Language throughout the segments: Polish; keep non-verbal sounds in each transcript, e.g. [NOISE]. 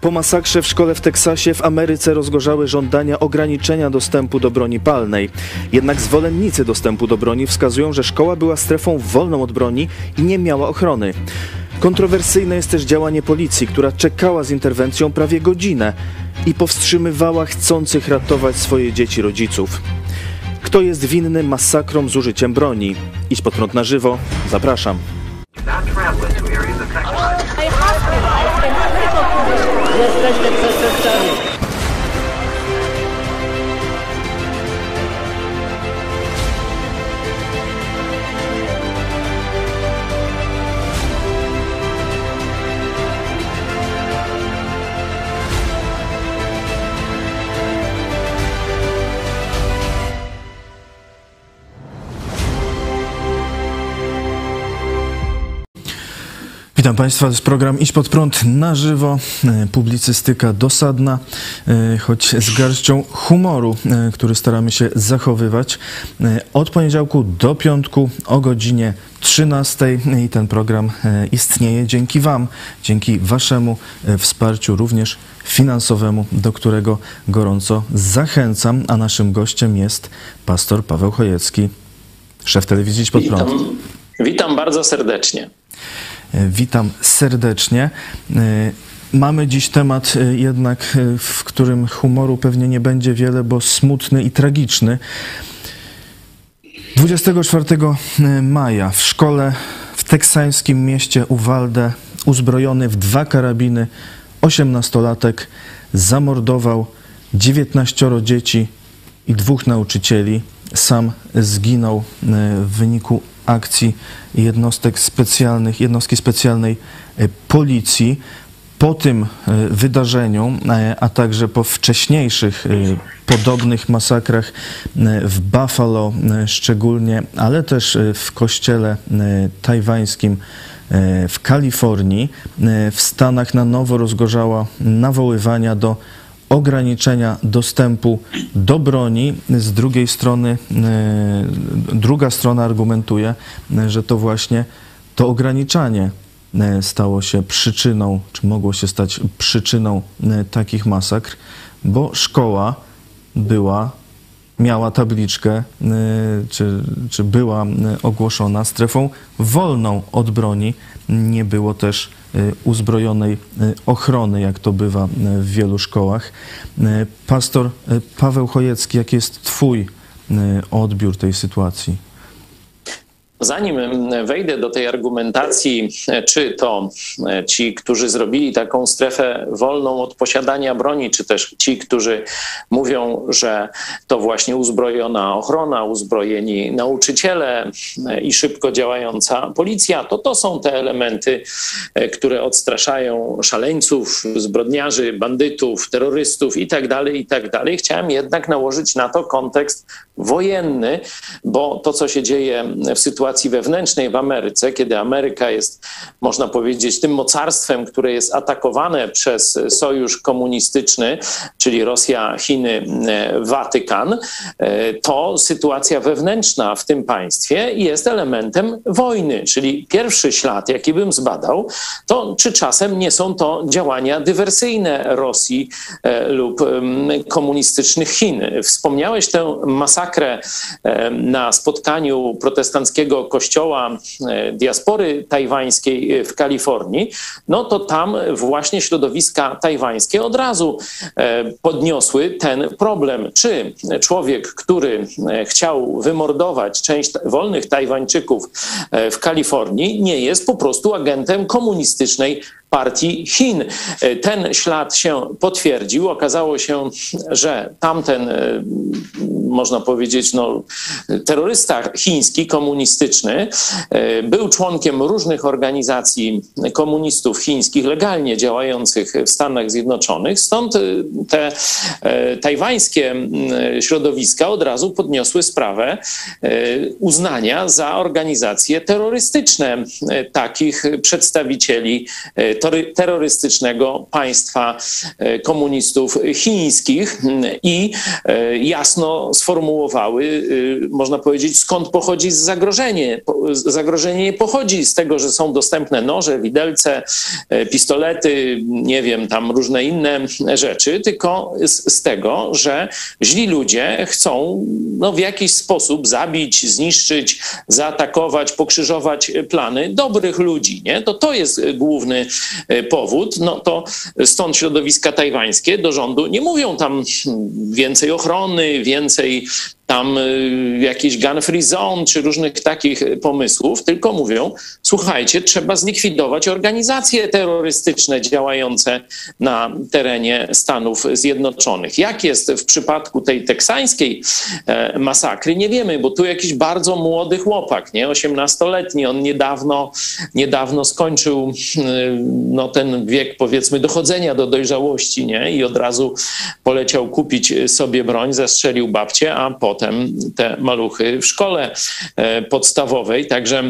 Po masakrze w szkole w Teksasie w Ameryce rozgorzały żądania ograniczenia dostępu do broni palnej. Jednak zwolennicy dostępu do broni wskazują, że szkoła była strefą wolną od broni i nie miała ochrony. Kontrowersyjne jest też działanie policji, która czekała z interwencją prawie godzinę i powstrzymywała chcących ratować swoje dzieci rodziców. Kto jest winny masakrom z użyciem broni? Idź pod prąd na żywo. Zapraszam. Jesteście przestępcami. Witam Państwa, to jest program Idź Pod Prąd na żywo, e, publicystyka dosadna, e, choć z garścią humoru, e, który staramy się zachowywać. Od poniedziałku do piątku o godzinie 13 i ten program istnieje dzięki Wam, dzięki Waszemu wsparciu również finansowemu, do którego gorąco zachęcam, a naszym gościem jest pastor Paweł Chojecki, szef telewizji Idź Pod Prąd. Witam, witam bardzo serdecznie. Witam serdecznie. Mamy dziś temat jednak, w którym humoru pewnie nie będzie wiele, bo smutny i tragiczny. 24 maja w szkole w teksańskim mieście Uvalde uzbrojony w dwa karabiny 18-latek zamordował 19 dzieci i dwóch nauczycieli. Sam zginął w wyniku akcji jednostek specjalnych, jednostki specjalnej e, policji. Po tym e, wydarzeniu, e, a także po wcześniejszych podobnych masakrach w Buffalo szczególnie, ale też w kościele tajwańskim w Kalifornii, w Stanach na nowo rozgorzała nawoływania do ograniczenia dostępu do broni. Z drugiej strony, e, druga strona argumentuje, że to właśnie to ograniczanie e, stało się przyczyną, czy mogło się stać przyczyną e, takich masakr, bo szkoła była miała tabliczkę, czy, czy była ogłoszona strefą wolną od broni. Nie było też uzbrojonej ochrony, jak to bywa w wielu szkołach. Pastor Paweł Chojecki, jaki jest Twój odbiór tej sytuacji? Zanim wejdę do tej argumentacji, czy to ci, którzy zrobili taką strefę wolną od posiadania broni, czy też ci, którzy mówią, że to właśnie uzbrojona ochrona, uzbrojeni nauczyciele i szybko działająca policja, to to są te elementy, które odstraszają szaleńców, zbrodniarzy, bandytów, terrorystów itd., tak itd. Tak Chciałem jednak nałożyć na to kontekst wojenny, bo to, co się dzieje w sytuacji wewnętrznej w Ameryce, kiedy Ameryka jest, można powiedzieć, tym mocarstwem, które jest atakowane przez sojusz komunistyczny, czyli Rosja, Chiny, Watykan, to sytuacja wewnętrzna w tym państwie jest elementem wojny. Czyli pierwszy ślad, jaki bym zbadał, to czy czasem nie są to działania dywersyjne Rosji e, lub komunistycznych Chin. Wspomniałeś tę masakrę na spotkaniu protestanckiego kościoła e, diaspory tajwańskiej w Kalifornii, no to tam właśnie środowiska tajwańskie od razu e, podniosły ten problem. Czy człowiek, który e, chciał wymordować część wolnych Tajwańczyków w Kalifornii, nie jest po prostu agentem komunistycznej partii Chin. E, ten ślad się potwierdził. Okazało się, że tamten, e, można powiedzieć, no, terrorysta chiński, komunistyczny, e, był członkiem różnych organizacji komunistów chińskich legalnie działających w Stanach Zjednoczonych. Stąd te tajwańskie środowiska od razu podniosły sprawę uznania za organizacje terrorystyczne takich przedstawicieli terrorystycznego państwa komunistów chińskich i jasno sformułowały, można powiedzieć, skąd pochodzi zagrożenie. Zagrożenie nie pochodzi z tego, że są dostępne noże, widelce, pistolety, nie wiem, tam różne inne rzeczy, tylko z, z tego, że źli ludzie chcą no, w jakiś sposób zabić, zniszczyć, zaatakować, pokrzyżować plany dobrych ludzi. Nie? To to jest główny e, powód. No to stąd środowiska tajwańskie do rządu nie mówią tam więcej ochrony, więcej tam y, jakieś gun free zone czy różnych takich pomysłów, tylko mówią, słuchajcie, trzeba zlikwidować organizacje terrorystyczne działające na terenie Stanów Zjednoczonych. Jak jest w przypadku tej teksańskiej e, masakry, nie wiemy, bo tu jakiś bardzo młody chłopak, nie, 18-letni, on niedawno, niedawno skończył y, no, ten wiek powiedzmy dochodzenia do dojrzałości, nie, i od razu poleciał kupić sobie broń, zastrzelił babcię, a potem potem te maluchy w szkole e, podstawowej. Także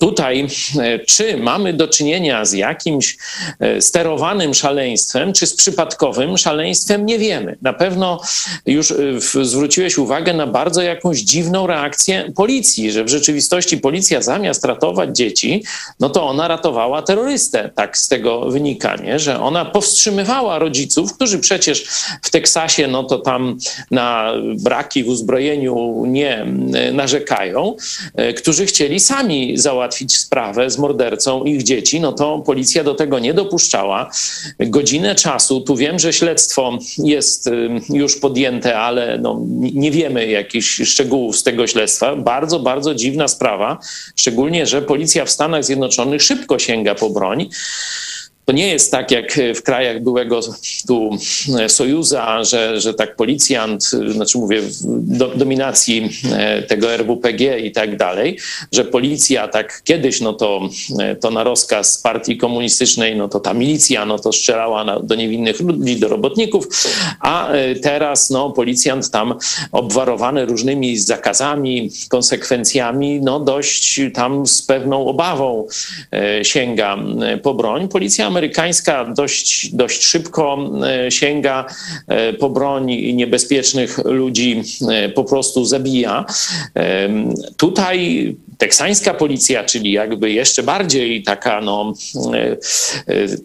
Tutaj, e, czy mamy do czynienia z jakimś e, sterowanym szaleństwem, czy z przypadkowym szaleństwem, nie wiemy. Na pewno już e, zwróciłeś uwagę na bardzo jakąś dziwną reakcję policji, że w rzeczywistości policja zamiast ratować dzieci, no to ona ratowała terrorystę. Tak z tego wynika, nie? że ona powstrzymywała rodziców, którzy przecież w Teksasie, no to tam na braki w uzbrojeniu nie narzekają, którzy chcieli sami załatwić załatwić sprawę z mordercą ich dzieci, no to policja do tego nie dopuszczała. Godzinę czasu, tu wiem, że śledztwo jest już podjęte, ale no, nie wiemy jakichś szczegółów z tego śledztwa. Bardzo, bardzo dziwna sprawa, szczególnie, że policja w Stanach Zjednoczonych szybko sięga po broń. To nie jest tak jak w krajach byłego tu Sojuza, że, że tak policjant, znaczy mówię, do, dominacji e, tego RWPG i tak dalej, że policja tak kiedyś, no to, e, to na rozkaz partii komunistycznej, no to ta milicja, no to strzelała na, do niewinnych ludzi, do robotników, a e, teraz, no policjant tam obwarowany różnymi zakazami, konsekwencjami, no dość tam z pewną obawą sięga po broń. Policja amerykańska dość, dość szybko e, sięga e, po broń i niebezpiecznych ludzi e, po prostu zabija. Tutaj teksańska policja, czyli jakby jeszcze bardziej taka no,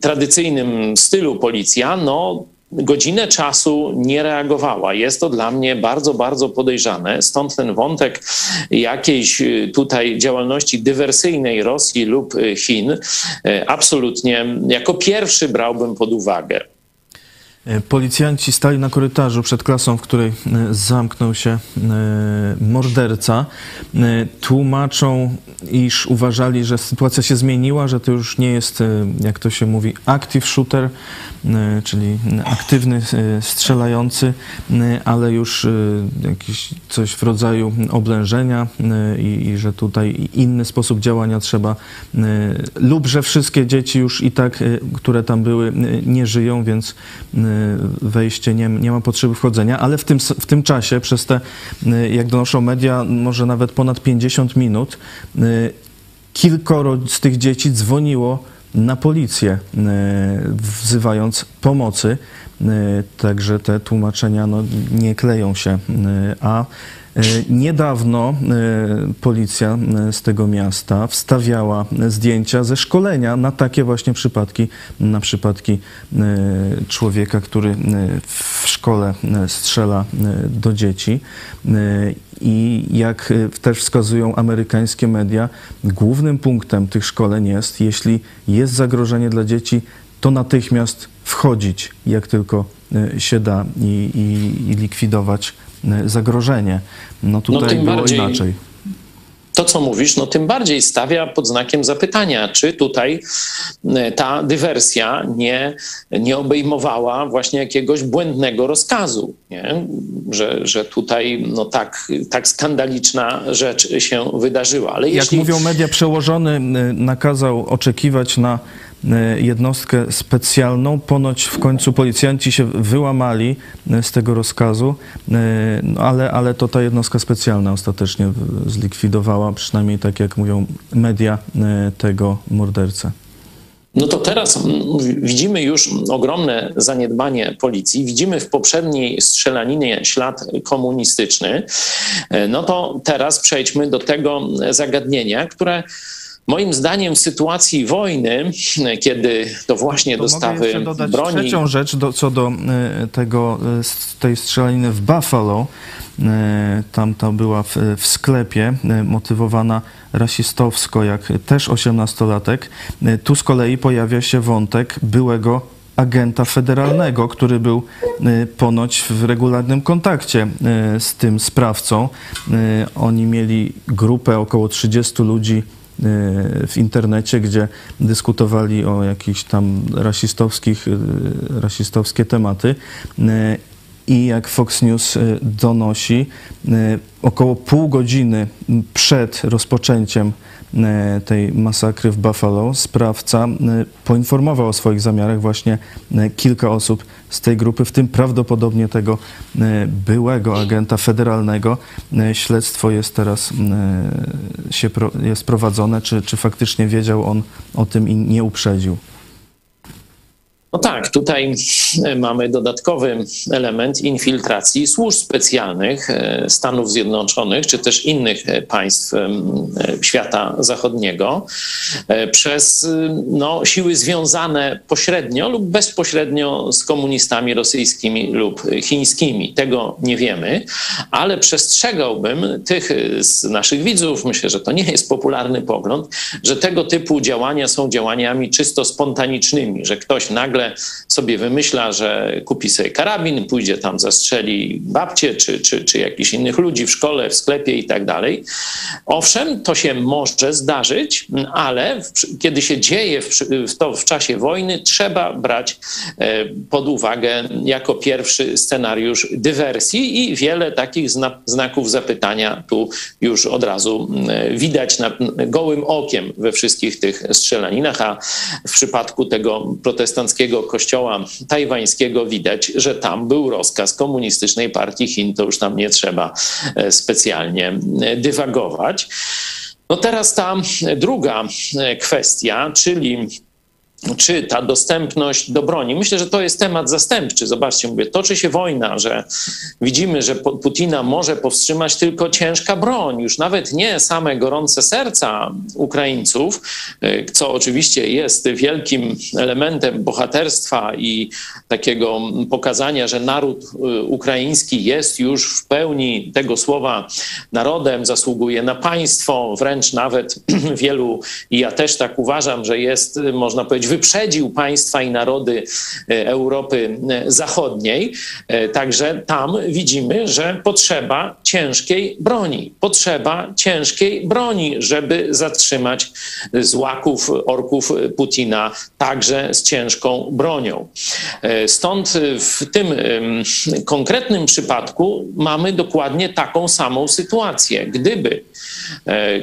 tradycyjnym stylu policja, no godzinę czasu nie reagowała. Jest to dla mnie bardzo, bardzo podejrzane. Stąd ten wątek jakiejś y, tutaj działalności dywersyjnej Rosji lub y, Chin y, absolutnie jako pierwszy brałbym pod uwagę. E, policjanci stali na korytarzu przed klasą, w której e, zamknął się e, morderca. Tłumaczą, iż uważali, że sytuacja się zmieniła, że to już nie jest, jak to się mówi, active shooter, czyli aktywny strzelający, ale już jakiś coś w rodzaju oblężenia i, i że tutaj inny sposób działania trzeba, lub że wszystkie dzieci już i tak, które tam były, nie żyją, więc wejście, nie, nie ma potrzeby wchodzenia, ale w tym, w tym czasie, przez te, jak donoszą media, może nawet ponad 50 minut, kilkoro z tych dzieci dzwoniło na policję, wzywając pomocy. Także te tłumaczenia no, nie kleją się. A niedawno e, policja e, z tego miasta wstawiała zdjęcia ze szkolenia na takie właśnie przypadki, na przypadki człowieka, który w szkole strzela do dzieci. I jak też wskazują amerykańskie media, głównym punktem tych szkoleń jest, jeśli jest zagrożenie dla dzieci, to natychmiast wchodzić, jak tylko się da i, i, i likwidować E, zagrożenie. No tutaj no, było bardziej... inaczej to, co mówisz, no tym bardziej stawia pod znakiem zapytania, czy tutaj e, ta dywersja nie, nie obejmowała właśnie jakiegoś błędnego rozkazu, nie? Że, że tutaj no tak, tak skandaliczna rzecz się wydarzyła. Ale Jak jeśli... mówią media, przełożony e, nakazał oczekiwać na E, jednostkę specjalną. Ponoć w końcu policjanci się wyłamali e, z tego rozkazu, e, no ale, ale to ta jednostka specjalna ostatecznie zlikwidowała, przynajmniej tak jak mówią media, tego mordercę. No to teraz widzimy już ogromne zaniedbanie policji, widzimy w poprzedniej strzelaninie ślad komunistyczny. E, no to teraz przejdźmy do tego zagadnienia, które Moim zdaniem w sytuacji wojny, [LAUGHS] kiedy to właśnie to dostawy mogę dodać broni... trzecią rzecz do, co do e, tego, e, tej strzelaniny w Buffalo. Tam to była w, w sklepie, motywowana rasistowsko, jak też osiemnastolatek. Tu z kolei pojawia się wątek byłego agenta federalnego, który był ponoć w regularnym kontakcie z tym sprawcą. Oni mieli grupę około 30 ludzi w internecie, gdzie dyskutowali o jakichś tam rasistowskich, rasistowskie tematy. I jak Fox News donosi, około pół godziny przed rozpoczęciem tej masakry w Buffalo sprawca poinformował o swoich zamiarach właśnie kilka osób z tej grupy, w tym prawdopodobnie tego byłego agenta federalnego. Śledztwo jest teraz się, jest prowadzone, czy, czy faktycznie wiedział on o tym i nie uprzedził. No tak, tutaj e, mamy dodatkowy element infiltracji służb specjalnych e, Stanów Zjednoczonych czy też innych e, państw świata zachodniego przez no, siły związane pośrednio lub bezpośrednio z komunistami rosyjskimi lub chińskimi. Tego nie wiemy, ale przestrzegałbym tych z naszych widzów, myślę, że to nie jest popularny pogląd, że tego typu działania są działaniami czysto spontanicznymi, że ktoś nagle nagle sobie wymyśla, że kupi sobie karabin, pójdzie tam, zastrzeli babcię czy, czy, czy jakichś innych ludzi w szkole, w sklepie i tak dalej. Owszem, to się może zdarzyć, ale w, kiedy się dzieje w, w to w czasie wojny, trzeba brać e, pod uwagę jako pierwszy scenariusz dywersji i wiele takich zna, znaków zapytania tu już od razu widać na, gołym okiem we wszystkich tych strzelaninach, a w przypadku tego protestanckiego kościoła tajwańskiego widać, że tam był rozkaz komunistycznej partii Chin, to już tam nie trzeba e, specjalnie e, dywagować. No teraz ta druga e, kwestia, czyli czy ta dostępność do broni. Myślę, że to jest temat zastępczy. Zobaczcie, mówię, toczy się wojna, że widzimy, że Putina może powstrzymać tylko ciężka broń, już nawet nie same gorące serca Ukraińców, y, co oczywiście jest wielkim elementem bohaterstwa i takiego pokazania, że naród y, ukraiński jest już w pełni tego słowa narodem, zasługuje na państwo, wręcz nawet [CLEARS THROAT] wielu, i ja też tak uważam, że jest, można powiedzieć, wyprzedził państwa i narody e, Europy e, Zachodniej. E, także tam widzimy, że potrzeba ciężkiej broni. Potrzeba ciężkiej broni, żeby zatrzymać złaków, orków Putina także z ciężką bronią. Stąd w tym konkretnym przypadku mamy dokładnie taką samą sytuację. Gdyby,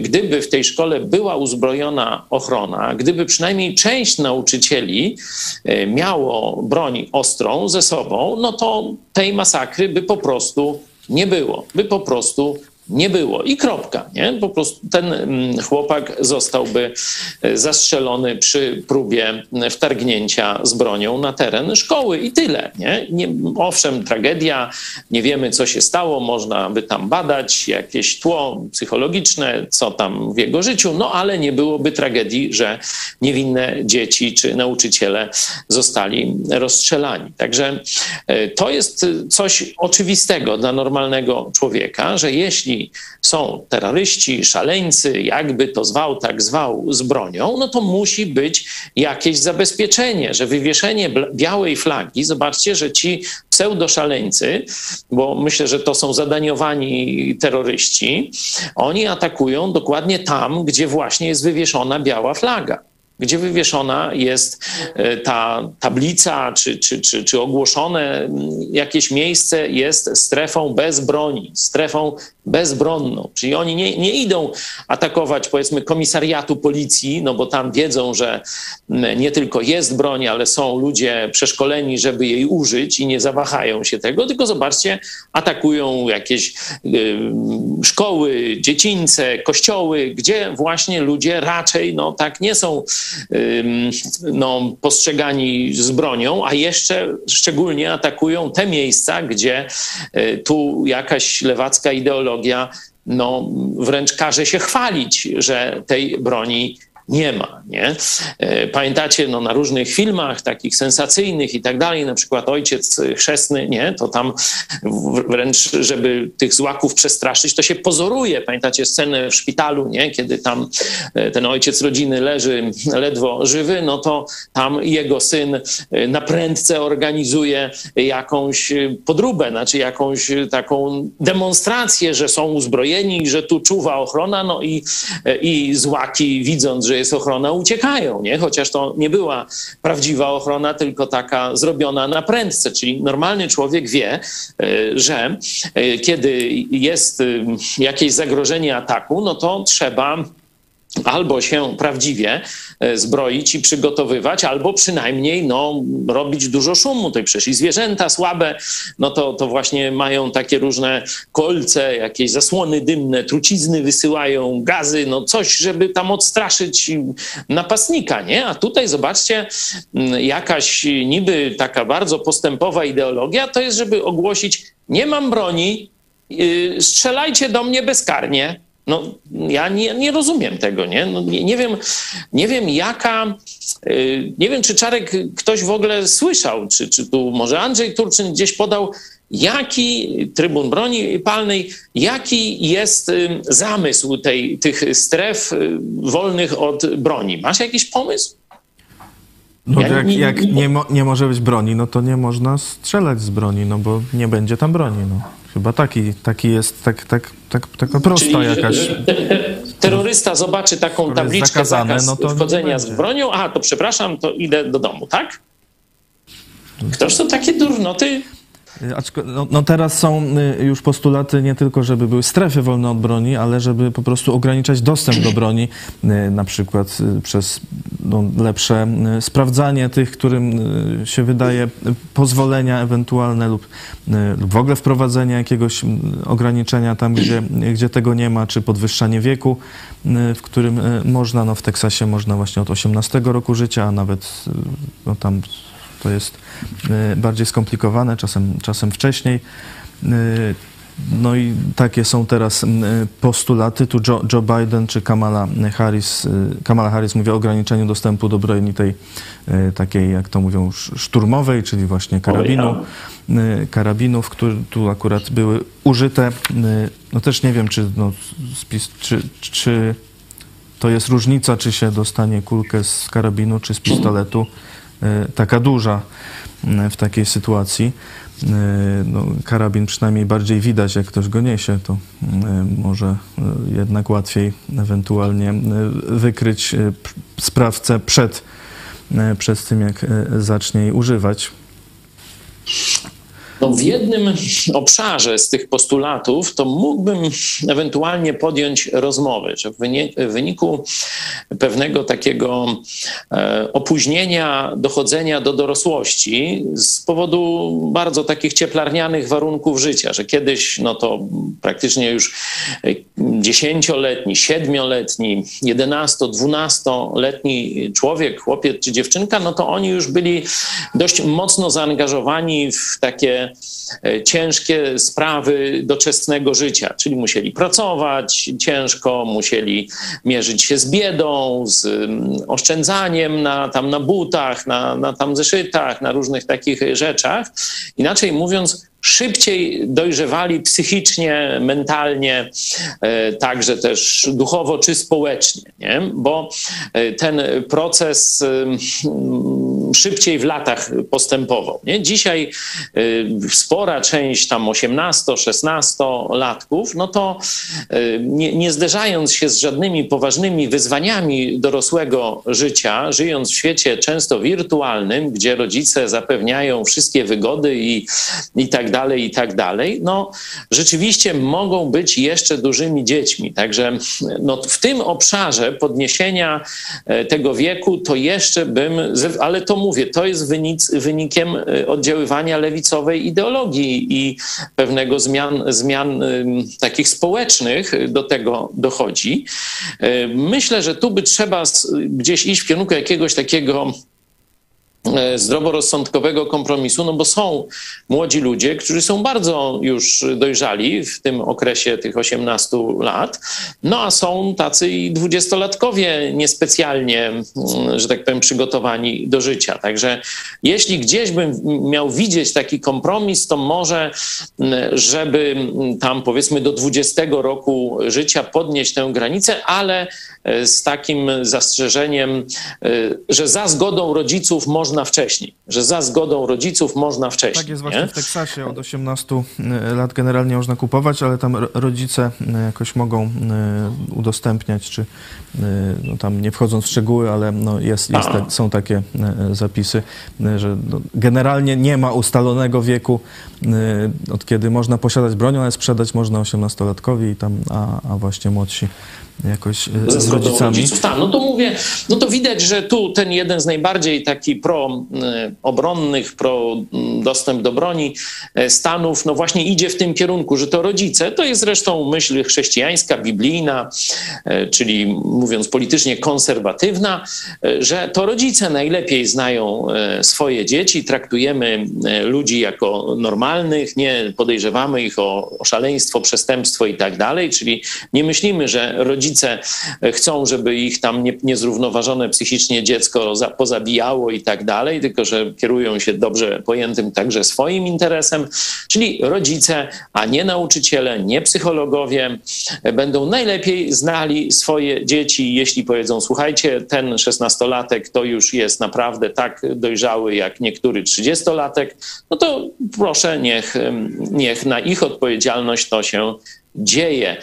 gdyby w tej szkole była uzbrojona ochrona, gdyby przynajmniej część nauczycieli nauczycieli e, miało broń ostrą ze sobą, no to tej masakry by po prostu nie było, by po prostu nie było i kropka, nie? Po prostu ten mm, chłopak zostałby e, zastrzelony przy próbie wtargnięcia z bronią na teren szkoły i tyle, nie? nie? Owszem, tragedia, nie wiemy co się stało, można by tam badać jakieś tło psychologiczne, co tam w jego życiu, no ale nie byłoby tragedii, że niewinne dzieci czy nauczyciele zostali rozstrzelani. Także e, to jest coś oczywistego dla normalnego człowieka, że jeśli są terroryści, szaleńcy, jakby to zwał, tak zwał, z bronią, no to musi być jakieś zabezpieczenie, że wywieszenie białej flagi, zobaczcie, że ci pseudoszaleńcy, bo myślę, że to są zadaniowani terroryści, oni atakują dokładnie tam, gdzie właśnie jest wywieszona biała flaga gdzie wywieszona jest e, ta tablica, czy, czy, czy, czy ogłoszone jakieś miejsce jest strefą bez broni, strefą bezbronną. Czyli oni nie, nie idą atakować, powiedzmy, komisariatu policji, no bo tam wiedzą, że nie tylko jest broń, ale są ludzie przeszkoleni, żeby jej użyć i nie zawahają się tego, tylko zobaczcie, atakują jakieś y, szkoły, dziecince, kościoły, gdzie właśnie ludzie raczej no, tak nie są no, postrzegani z bronią, a jeszcze szczególnie atakują te miejsca, gdzie y, tu jakaś lewacka ideologia no, wręcz każe się chwalić, że tej broni nie ma. Nie? E, pamiętacie, no, na różnych filmach takich sensacyjnych i tak dalej, na przykład Ojciec Chrzestny, nie? to tam wręcz, żeby tych złaków przestraszyć, to się pozoruje. Pamiętacie scenę w szpitalu, nie? kiedy tam e, ten ojciec rodziny leży ledwo żywy, no to tam jego syn e, na prędce organizuje jakąś podróbę, znaczy jakąś taką demonstrację, że są uzbrojeni, że tu czuwa ochrona, no i, i złaki widząc, że jest ochrona, uciekają, nie? Chociaż to nie była prawdziwa ochrona, tylko taka zrobiona na prędce. Czyli normalny człowiek wie, e, że e, kiedy jest e, jakieś zagrożenie ataku, no to trzeba albo się prawdziwie e, zbroić i przygotowywać, albo przynajmniej no, robić dużo szumu. To przecież i zwierzęta słabe, no to, to właśnie mają takie różne kolce, jakieś zasłony dymne, trucizny wysyłają, gazy, no coś, żeby tam odstraszyć napastnika, nie? A tutaj zobaczcie, jakaś niby taka bardzo postępowa ideologia to jest, żeby ogłosić, nie mam broni, yy, strzelajcie do mnie bezkarnie. No, ja nie, nie rozumiem tego, nie? No, nie, nie, wiem, nie wiem, jaka. Yy, nie wiem, czy Czarek ktoś w ogóle słyszał, czy, czy tu może Andrzej Turczyn gdzieś podał, jaki Trybun Broni Palnej, jaki jest yy, zamysł tej, tych stref yy, wolnych od broni. Masz jakiś pomysł? No ja, jak, nie, jak nie, mo, nie może być broni, no to nie można strzelać z broni, no bo nie będzie tam broni. No. Chyba taki, taki jest, tak, tak, tak, taka prosta Czyli, jakaś. [LAUGHS] Terrorysta zobaczy taką tabliczkę zakazane, zakaz no to wchodzenia z bronią, a to przepraszam, to idę do domu, tak? Ktoś to takie durnoty no, no, teraz są y, już postulaty nie tylko, żeby były strefy wolne od broni, ale żeby po prostu ograniczać dostęp do broni, y, na przykład przez no, lepsze sprawdzanie tych, którym się wydaje pozwolenia ewentualne lub, lub w ogóle wprowadzenie jakiegoś ograniczenia tam, gdzie, gdzie tego nie ma, czy podwyższanie wieku, w którym można, no w Teksasie można właśnie od 18 roku życia, a nawet no, tam to jest e, bardziej skomplikowane, czasem, czasem wcześniej. E, no i takie są teraz e, postulaty. Tu Joe, Joe, Biden czy Kamala Harris, Kamala Harris mówi o ograniczeniu dostępu do broni tej takiej, jak to mówią, szturmowej, czyli właśnie karabinu, karabinów, które tu akurat były użyte. No też nie wiem, czy, no, czy, czy to jest różnica, czy się dostanie kulkę z karabinu, czy z pistoletu. E, taka duża e, w takiej sytuacji. E, no, karabin przynajmniej bardziej widać, jak ktoś go niesie, to może jednak łatwiej ewentualnie wykryć sprawcę przed, przed tym, jak zacznie jej używać. No w jednym obszarze z tych postulatów to mógłbym ewentualnie podjąć rozmowę, że w wyniku pewnego takiego e, opóźnienia dochodzenia do dorosłości z powodu bardzo takich cieplarnianych warunków życia, że kiedyś no to praktycznie już dziesięcioletni, siedmioletni, jedenasto, dwunastoletni człowiek, chłopiec czy dziewczynka, no to oni już byli dość mocno zaangażowani w takie E, ciężkie sprawy doczesnego życia, czyli musieli pracować ciężko, musieli mierzyć się z biedą, z mm, oszczędzaniem na, tam na butach, na, na tam zeszytach, na różnych takich rzeczach. Inaczej mówiąc, szybciej dojrzewali psychicznie, mentalnie, e, także też duchowo czy społecznie, nie? bo e, ten proces szybciej w latach postępował. Nie? Dzisiaj y, spora część tam 18-16 latków, no to nie, nie zderzając się z żadnymi poważnymi wyzwaniami dorosłego życia, żyjąc w świecie często wirtualnym, gdzie rodzice zapewniają wszystkie wygody i, i tak dalej, i tak dalej, no rzeczywiście mogą być jeszcze dużymi dziećmi. Także no, w tym obszarze podniesienia e, tego wieku to jeszcze bym, ale to mówię, to jest wynik, wynikiem oddziaływania lewicowej ideologii i pewnego zmian, zmian takich społecznych do tego dochodzi. Myślę, że tu by trzeba gdzieś iść w kierunku jakiegoś takiego E, zdroworozsądkowego kompromisu, no bo są młodzi ludzie, którzy są bardzo już dojrzali w tym okresie tych 18 lat, no a są tacy i dwudziestolatkowie niespecjalnie, mm, że tak powiem, przygotowani do życia. Także jeśli gdzieś bym miał widzieć taki kompromis, to może, mm, żeby tam powiedzmy do 20 roku życia podnieść tę granicę, ale e, z takim zastrzeżeniem, e, że za zgodą rodziców można wcześniej, że za zgodą rodziców można wcześniej. Tak jest właśnie nie? w Teksasie od 18 e, lat generalnie można kupować, ale tam rodzice e, jakoś mogą e, udostępniać, czy no tam nie wchodząc w szczegóły, ale no jest, jest te, są takie zapisy, że no generalnie nie ma ustalonego wieku, od kiedy można posiadać broń, ale sprzedać można 18-latkowi, i tam, a, a właśnie młodsi jakoś e, Ze z rodzicami. Rodziców. Tak, no to mówię, no to widać, że tu ten jeden z najbardziej taki pro-obronnych, e, pro dostęp do broni e, Stanów, no właśnie idzie w tym kierunku, że to rodzice, to jest zresztą myśl chrześcijańska, biblijna, czyli mówiąc politycznie konserwatywna, że to rodzice najlepiej znają swoje dzieci, traktujemy ludzi jako normalnych, nie podejrzewamy ich o, o szaleństwo, przestępstwo i tak dalej, czyli nie myślimy, że rodzice rodzice chcą, żeby ich tam nie, niezrównoważone psychicznie dziecko za, pozabijało i tak dalej, tylko że kierują się dobrze pojętym także swoim interesem, czyli rodzice, a nie nauczyciele, nie psychologowie będą najlepiej znali swoje dzieci, jeśli powiedzą, słuchajcie, ten szesnastolatek to już jest naprawdę tak dojrzały jak niektóry trzydziestolatek, no to proszę, niech, niech na ich odpowiedzialność to się dzieje.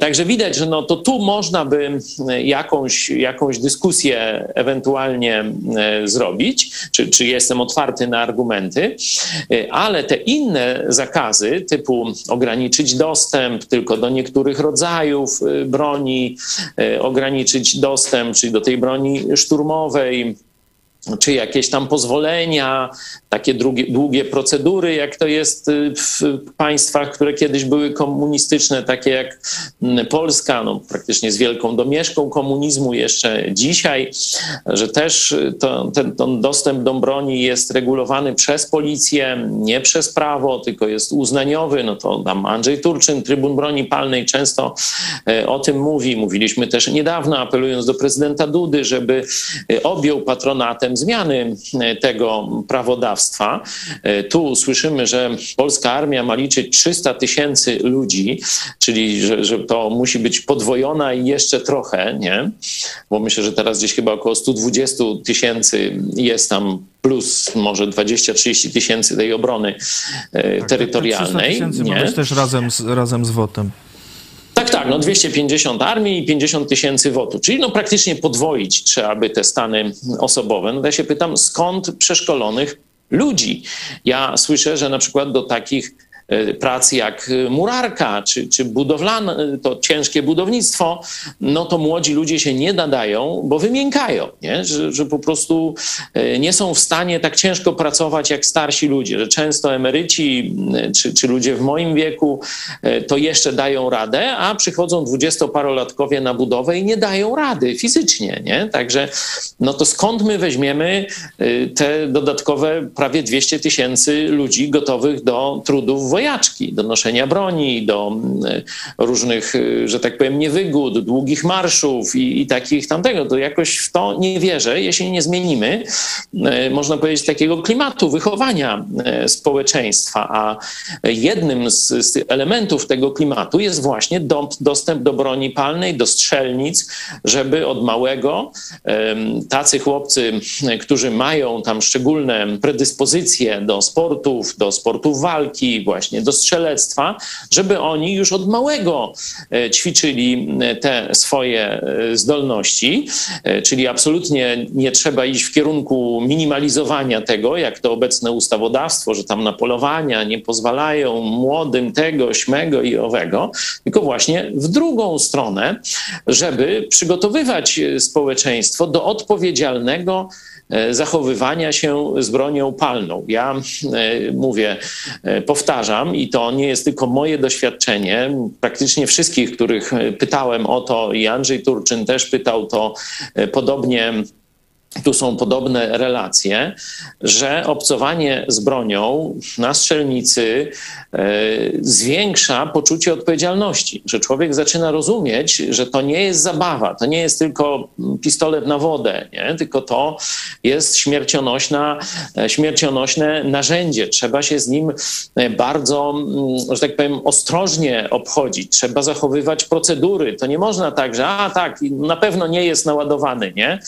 Także widać, że no to tu można by jakąś, jakąś dyskusję ewentualnie zrobić, czy, czy jestem otwarty na argumenty, ale te inne zakazy, typu ograniczyć dostęp tylko do niektórych rodzajów y, broni, y, ograniczyć dostęp, czyli do tej broni szturmowej, czy jakieś tam pozwolenia, takie długie, długie, procedury, jak to jest y, w państwach, które kiedyś były komunistyczne, takie jak mm, Polska, no, praktycznie z wielką domieszką komunizmu jeszcze dzisiaj, że też to, ten, ten dostęp do broni jest regulowany przez policję, nie przez prawo, tylko jest uznaniowy. No to tam Andrzej Turczyn, trybun broni palnej, często e, o tym mówi. Mówiliśmy też niedawno, apelując do prezydenta Dudy, żeby objął patronatem zmiany e, tego prawodawstwa. E, tu słyszymy, że polska armia ma liczyć 300 tysięcy ludzi, czyli że, że to musi być podwojona i jeszcze trochę, nie? Bo myślę, że teraz gdzieś chyba około 120 tysięcy jest tam plus może 20-30 tysięcy tej obrony e, tak, terytorialnej. Tak, nie? ma być też razem z, razem z WOT-em. Tak, tak, no 250 armii i 50 tysięcy wotu, czyli no praktycznie podwoić trzeba by te stany osobowe. No ja się pytam, skąd przeszkolonych ludzi? Ja słyszę, że na przykład do takich prac jak murarka czy, czy budowlane, to ciężkie budownictwo, no to młodzi ludzie się nie nadają, bo wymiękają, nie? Że, że po prostu e, nie są w stanie tak ciężko pracować jak starsi ludzie, że często emeryci e, czy, czy ludzie w moim wieku to jeszcze dają radę, a przychodzą dwudziestoparolatkowie na budowę i nie dają rady fizycznie, nie? Także no to skąd my weźmiemy te dodatkowe prawie 200 tysięcy ludzi gotowych do trudów wojaczki, do noszenia broni, do mm, różnych, y, że tak powiem, niewygód, długich marszów i, i takich tamtego. To jakoś w to nie wierzę, jeśli nie zmienimy, y, można powiedzieć, takiego klimatu wychowania społeczeństwa. A jednym z, z elementów tego klimatu jest właśnie do, dostęp do broni palnej, do strzelnic, żeby od małego tacy chłopcy, którzy mają tam szczególne predyspozycje do sportów, do sportów walki, właśnie właśnie do strzelectwa, żeby oni już od małego e, ćwiczyli e, te swoje e, zdolności, czyli absolutnie nie trzeba iść w kierunku minimalizowania tego, jak to obecne ustawodawstwo, że tam na polowania nie pozwalają młodym tego, śmego i owego, tylko właśnie w drugą stronę, żeby przygotowywać społeczeństwo do odpowiedzialnego zachowywania się z bronią palną. Ja e, mówię, powtarzam, i to nie jest tylko moje doświadczenie. Praktycznie wszystkich, których pytałem o to, i Andrzej Turczyn też pytał to podobnie tu są podobne relacje, że obcowanie z bronią na strzelnicy e, zwiększa poczucie odpowiedzialności, że człowiek zaczyna rozumieć, że to nie jest zabawa, to nie jest tylko pistolet na wodę, nie? tylko to jest śmiercionośna, e, śmiercionośne narzędzie. Trzeba się z nim e, bardzo, mm, że tak powiem, ostrożnie obchodzić, trzeba zachowywać procedury. To nie można tak, że a tak, na pewno nie jest naładowany, nie?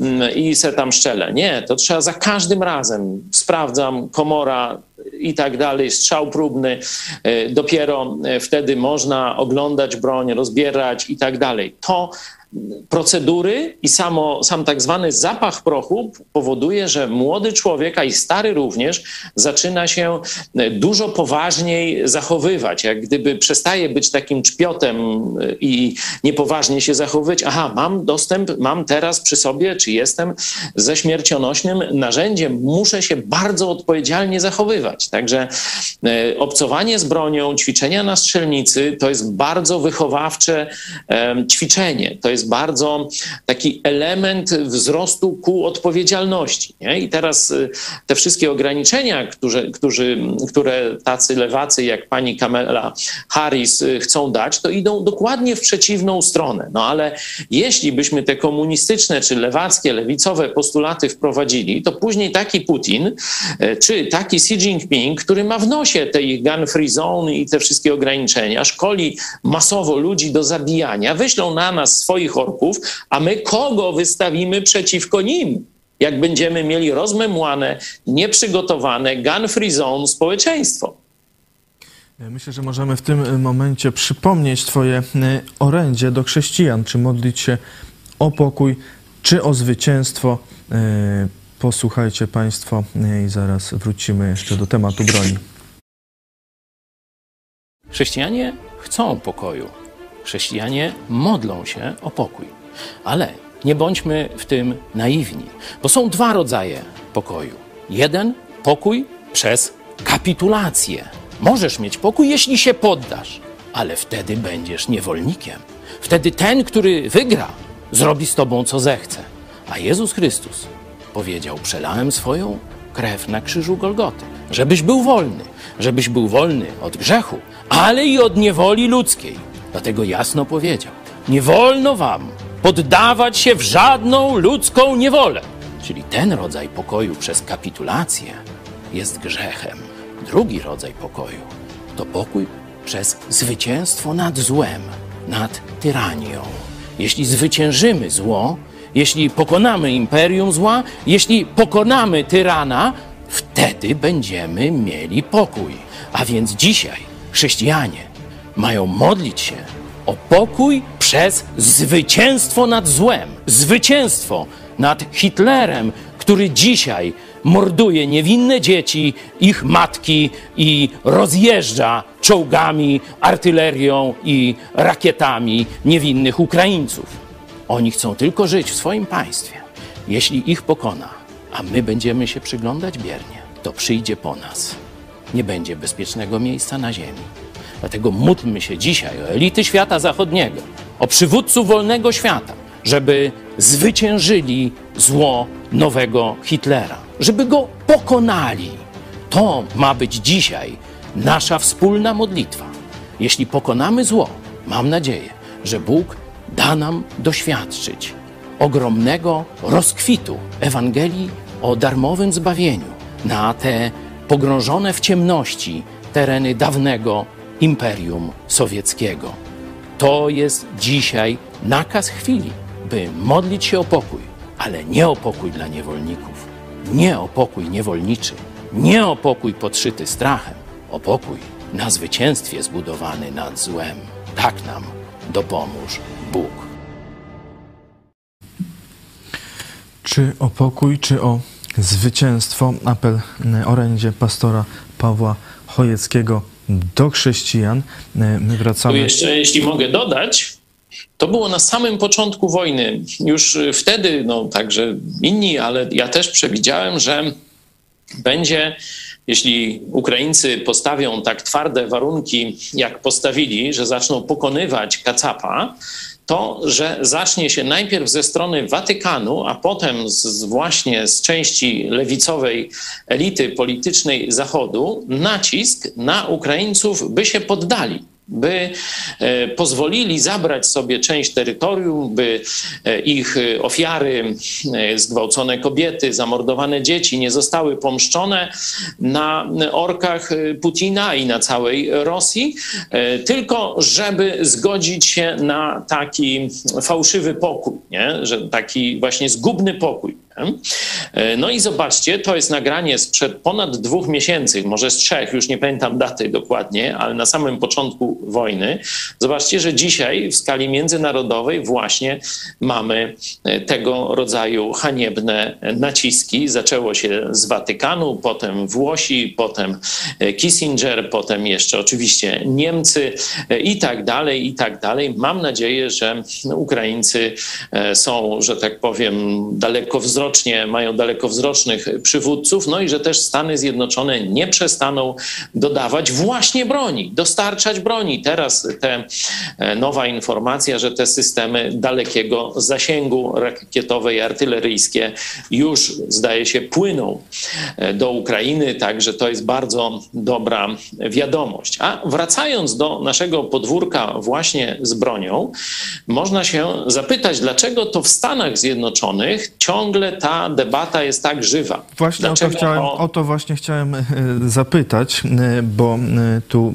Mm, I se tam szczelę. Nie, to trzeba za każdym razem. Sprawdzam, komora i tak dalej, strzał próbny. E, dopiero e, wtedy można oglądać broń, rozbierać i tak dalej. To procedury i samo, sam tak zwany zapach prochu powoduje, że młody człowiek, a i stary również, zaczyna się e, dużo poważniej zachowywać. Jak gdyby przestaje być takim czpiotem e, i niepoważnie się zachowywać. Aha, mam dostęp, mam teraz przy sobie, czy jestem ze śmiercionośnym narzędziem, muszę się bardzo odpowiedzialnie zachowywać. Także e, obcowanie z bronią, ćwiczenia na strzelnicy to jest bardzo wychowawcze ćwiczenie. To jest jest bardzo taki element wzrostu ku odpowiedzialności. Nie? I teraz y, te wszystkie ograniczenia, którzy, którzy, które tacy lewacy jak pani Kamela Harris y, chcą dać, to idą dokładnie w przeciwną stronę. No ale jeśli byśmy te komunistyczne czy lewackie, lewicowe postulaty wprowadzili, to później taki Putin y, czy taki Xi Jinping, który ma w nosie te ich gun free zone i te wszystkie ograniczenia, szkoli masowo ludzi do zabijania, wyślą na nas swoich chorków, a my kogo wystawimy przeciwko nim? Jak będziemy mieli rozmemłane, nieprzygotowane, gun-free zone społeczeństwo. Myślę, że możemy w tym momencie przypomnieć Twoje e, orędzie do chrześcijan, czy modlić się o pokój, czy o zwycięstwo. E, posłuchajcie Państwo e, i zaraz wrócimy jeszcze do tematu broni. Chrześcijanie chcą pokoju. Chrześcijanie modlą się o pokój. Ale nie bądźmy w tym naiwni, bo są dwa rodzaje pokoju. Jeden pokój przez kapitulację. Możesz mieć pokój, jeśli się poddasz, ale wtedy będziesz niewolnikiem. Wtedy ten, który wygra, zrobi z tobą co zechce. A Jezus Chrystus powiedział: Przelałem swoją krew na krzyżu Golgoty, żebyś był wolny, żebyś był wolny od grzechu, ale i od niewoli ludzkiej Dlatego jasno powiedział: Nie wolno wam poddawać się w żadną ludzką niewolę. Czyli ten rodzaj pokoju przez kapitulację jest grzechem. Drugi rodzaj pokoju to pokój przez zwycięstwo nad złem, nad tyranią. Jeśli zwyciężymy zło, jeśli pokonamy imperium zła, jeśli pokonamy tyrana, wtedy będziemy mieli pokój. A więc dzisiaj chrześcijanie mają modlić się o pokój przez zwycięstwo nad złem, zwycięstwo nad Hitlerem, który dzisiaj morduje niewinne dzieci, ich matki i rozjeżdża czołgami, artylerią i rakietami niewinnych Ukraińców. Oni chcą tylko żyć w swoim państwie. Jeśli ich pokona, a my będziemy się przyglądać biernie, to przyjdzie po nas. Nie będzie bezpiecznego miejsca na ziemi. Dlatego módlmy się dzisiaj o elity świata zachodniego, o przywódców wolnego świata, żeby zwyciężyli zło nowego Hitlera, żeby go pokonali. To ma być dzisiaj nasza wspólna modlitwa. Jeśli pokonamy zło, mam nadzieję, że Bóg da nam doświadczyć ogromnego rozkwitu Ewangelii o darmowym zbawieniu na te pogrążone w ciemności tereny dawnego Imperium Sowieckiego. To jest dzisiaj nakaz chwili, by modlić się o pokój, ale nie o pokój dla niewolników, nie o pokój niewolniczy, nie o pokój podszyty strachem, o pokój na zwycięstwie zbudowany nad złem. Tak nam dopomóż Bóg. Czy o pokój, czy o zwycięstwo? Apel orędzie pastora Pawła Chojeckiego do chrześcijan. E, my wracamy. Tu jeszcze, jeśli mogę dodać, To było na samym początku wojny. Już wtedy, no także inni, ale ja też przewidziałem, że będzie, jeśli Ukraińcy postawią tak twarde warunki, jak postawili, że zaczną pokonywać Kacapa, to, że zacznie się najpierw ze strony Watykanu, a potem z, właśnie z części lewicowej elity politycznej Zachodu nacisk na Ukraińców, by się poddali by e, pozwolili zabrać sobie część terytorium, by e, ich ofiary, e, zgwałcone kobiety, zamordowane dzieci nie zostały pomszczone na orkach Putina i na całej Rosji, tylko żeby zgodzić się na taki fałszywy pokój, nie? że taki właśnie zgubny pokój. E, no i zobaczcie, to jest nagranie sprzed ponad dwóch miesięcy, może z trzech, już nie pamiętam daty dokładnie, ale na samym początku wojny. Zobaczcie, że dzisiaj w skali międzynarodowej właśnie mamy e, tego rodzaju haniebne naciski. Zaczęło się z Watykanu, potem Włosi, potem e, Kissinger, potem jeszcze oczywiście Niemcy i tak dalej, i tak dalej. Mam nadzieję, że Ukraińcy są, że tak powiem, daleko wzrostowi dalekowzrocznie, mają dalekowzrocznych przywódców, no i że też Stany Zjednoczone nie przestaną dodawać właśnie broni, dostarczać broni. Teraz te e, nowa informacja, że te systemy dalekiego zasięgu rakietowe i artyleryjskie już zdaje się płyną e, do Ukrainy, także to jest bardzo dobra wiadomość. A wracając do naszego podwórka właśnie z bronią, można się zapytać, dlaczego to w Stanach Zjednoczonych ciągle ta debata jest tak żywa. Właśnie o to, chciałem, o to właśnie chciałem e, zapytać, e, bo e, tu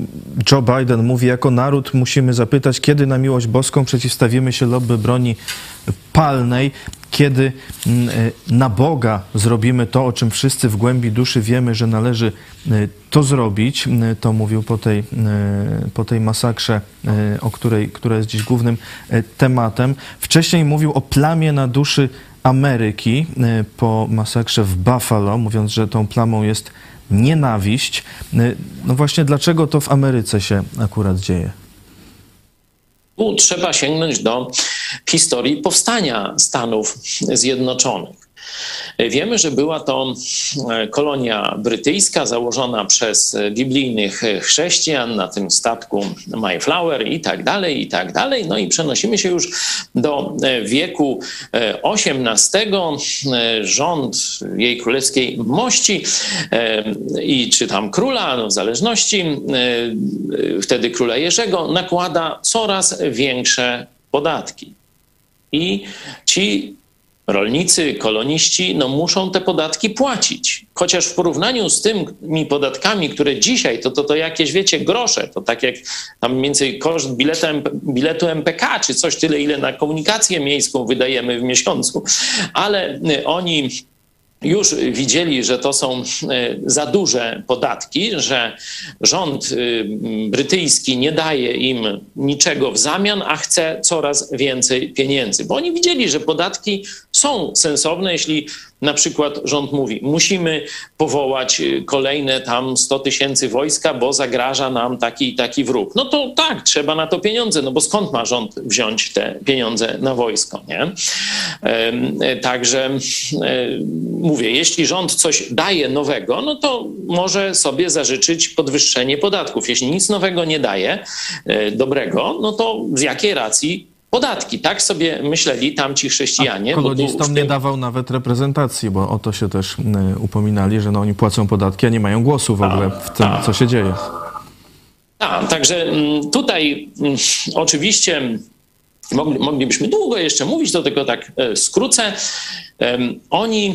Joe Biden mówi, jako naród musimy zapytać, kiedy na miłość boską przeciwstawimy się lobby broni palnej, kiedy na Boga zrobimy to, o czym wszyscy w głębi duszy wiemy, że należy to zrobić. To mówił po tej, po tej masakrze, o której, która jest dziś głównym tematem. Wcześniej mówił o plamie na duszy Ameryki y, po masakrze w Buffalo, mówiąc, że tą plamą jest nienawiść. Y, no właśnie, dlaczego to w Ameryce się akurat dzieje? Tu trzeba sięgnąć do historii powstania Stanów Zjednoczonych. Wiemy, że była to e, kolonia brytyjska założona przez biblijnych chrześcijan na tym statku Mayflower i tak dalej, i tak dalej. No i przenosimy się już do e, wieku XVIII. E, rząd jej królewskiej mości i czy tam króla, no w zależności, wtedy króla Jerzego, nakłada coraz większe podatki. I ci rolnicy, koloniści no, muszą te podatki płacić. Chociaż w porównaniu z tymi podatkami, które dzisiaj, to, to, to jakieś, wiecie, grosze, to tak jak tam więcej koszt biletu, biletu MPK, czy coś tyle, ile na komunikację miejską wydajemy w miesiącu. Ale y, oni już widzieli, że to są e, za duże podatki, że rząd y, brytyjski nie daje im niczego w zamian, a chce coraz więcej pieniędzy. Bo oni widzieli, że podatki są sensowne, jeśli na przykład rząd mówi, musimy powołać y, kolejne tam 100 tysięcy wojska, bo zagraża nam taki i taki wróg. No to tak, trzeba na to pieniądze, no bo skąd ma rząd wziąć te pieniądze na wojsko, nie? Także mówię, jeśli rząd coś daje nowego, no to może sobie zażyczyć podwyższenie podatków. Jeśli nic nowego nie daje, e, dobrego, no to z jakiej racji podatki. Tak sobie myśleli tamci chrześcijanie. A kolonistom nie dawał nawet reprezentacji, bo o to się też upominali, że no oni płacą podatki, a nie mają głosu w ogóle w tym, co się dzieje. Tak, także tutaj oczywiście moglibyśmy długo jeszcze mówić, to tylko tak e, skrócę. Oni,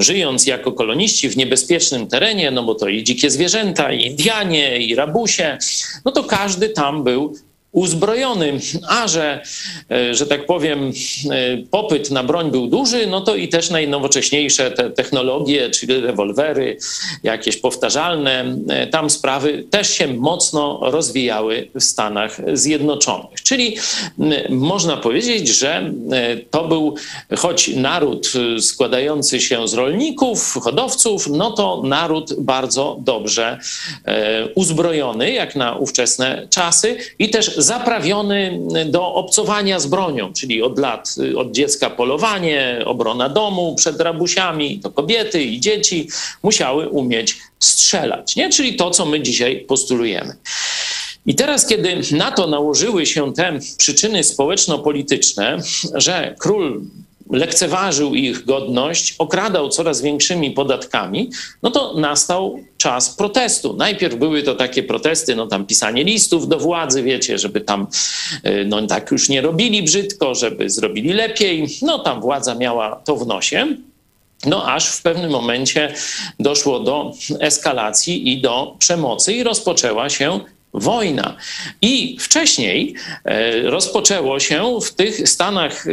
żyjąc jako koloniści w niebezpiecznym terenie, no bo to i dzikie zwierzęta, i Indianie, i rabusie, no to każdy tam był uzbrojony, a że, e, że tak powiem, e, popyt na broń był duży, no to i też najnowocześniejsze te technologie, czyli rewolwery, jakieś powtarzalne, e, tam sprawy też się mocno rozwijały w Stanach Zjednoczonych. Czyli można powiedzieć, że to był choć naród składający się z rolników, hodowców, no to naród bardzo dobrze uzbrojony, jak na ówczesne czasy i też zaprawiony do obcowania z bronią, czyli od lat, od dziecka polowanie, obrona domu przed rabusiami, to kobiety i dzieci musiały umieć strzelać, nie? czyli to, co my dzisiaj postulujemy. I teraz, kiedy na to nałożyły się te przyczyny społeczno-polityczne, że król lekceważył ich godność, okradał coraz większymi podatkami, no to nastał czas protestu. Najpierw były to takie protesty, no tam pisanie listów do władzy, wiecie, żeby tam y, no tak już nie robili brzydko, żeby zrobili lepiej. No tam władza miała to w nosie. No, aż w pewnym momencie doszło do eskalacji i do przemocy, i rozpoczęła się wojna. I wcześniej e, rozpoczęło się w tych Stanach, e,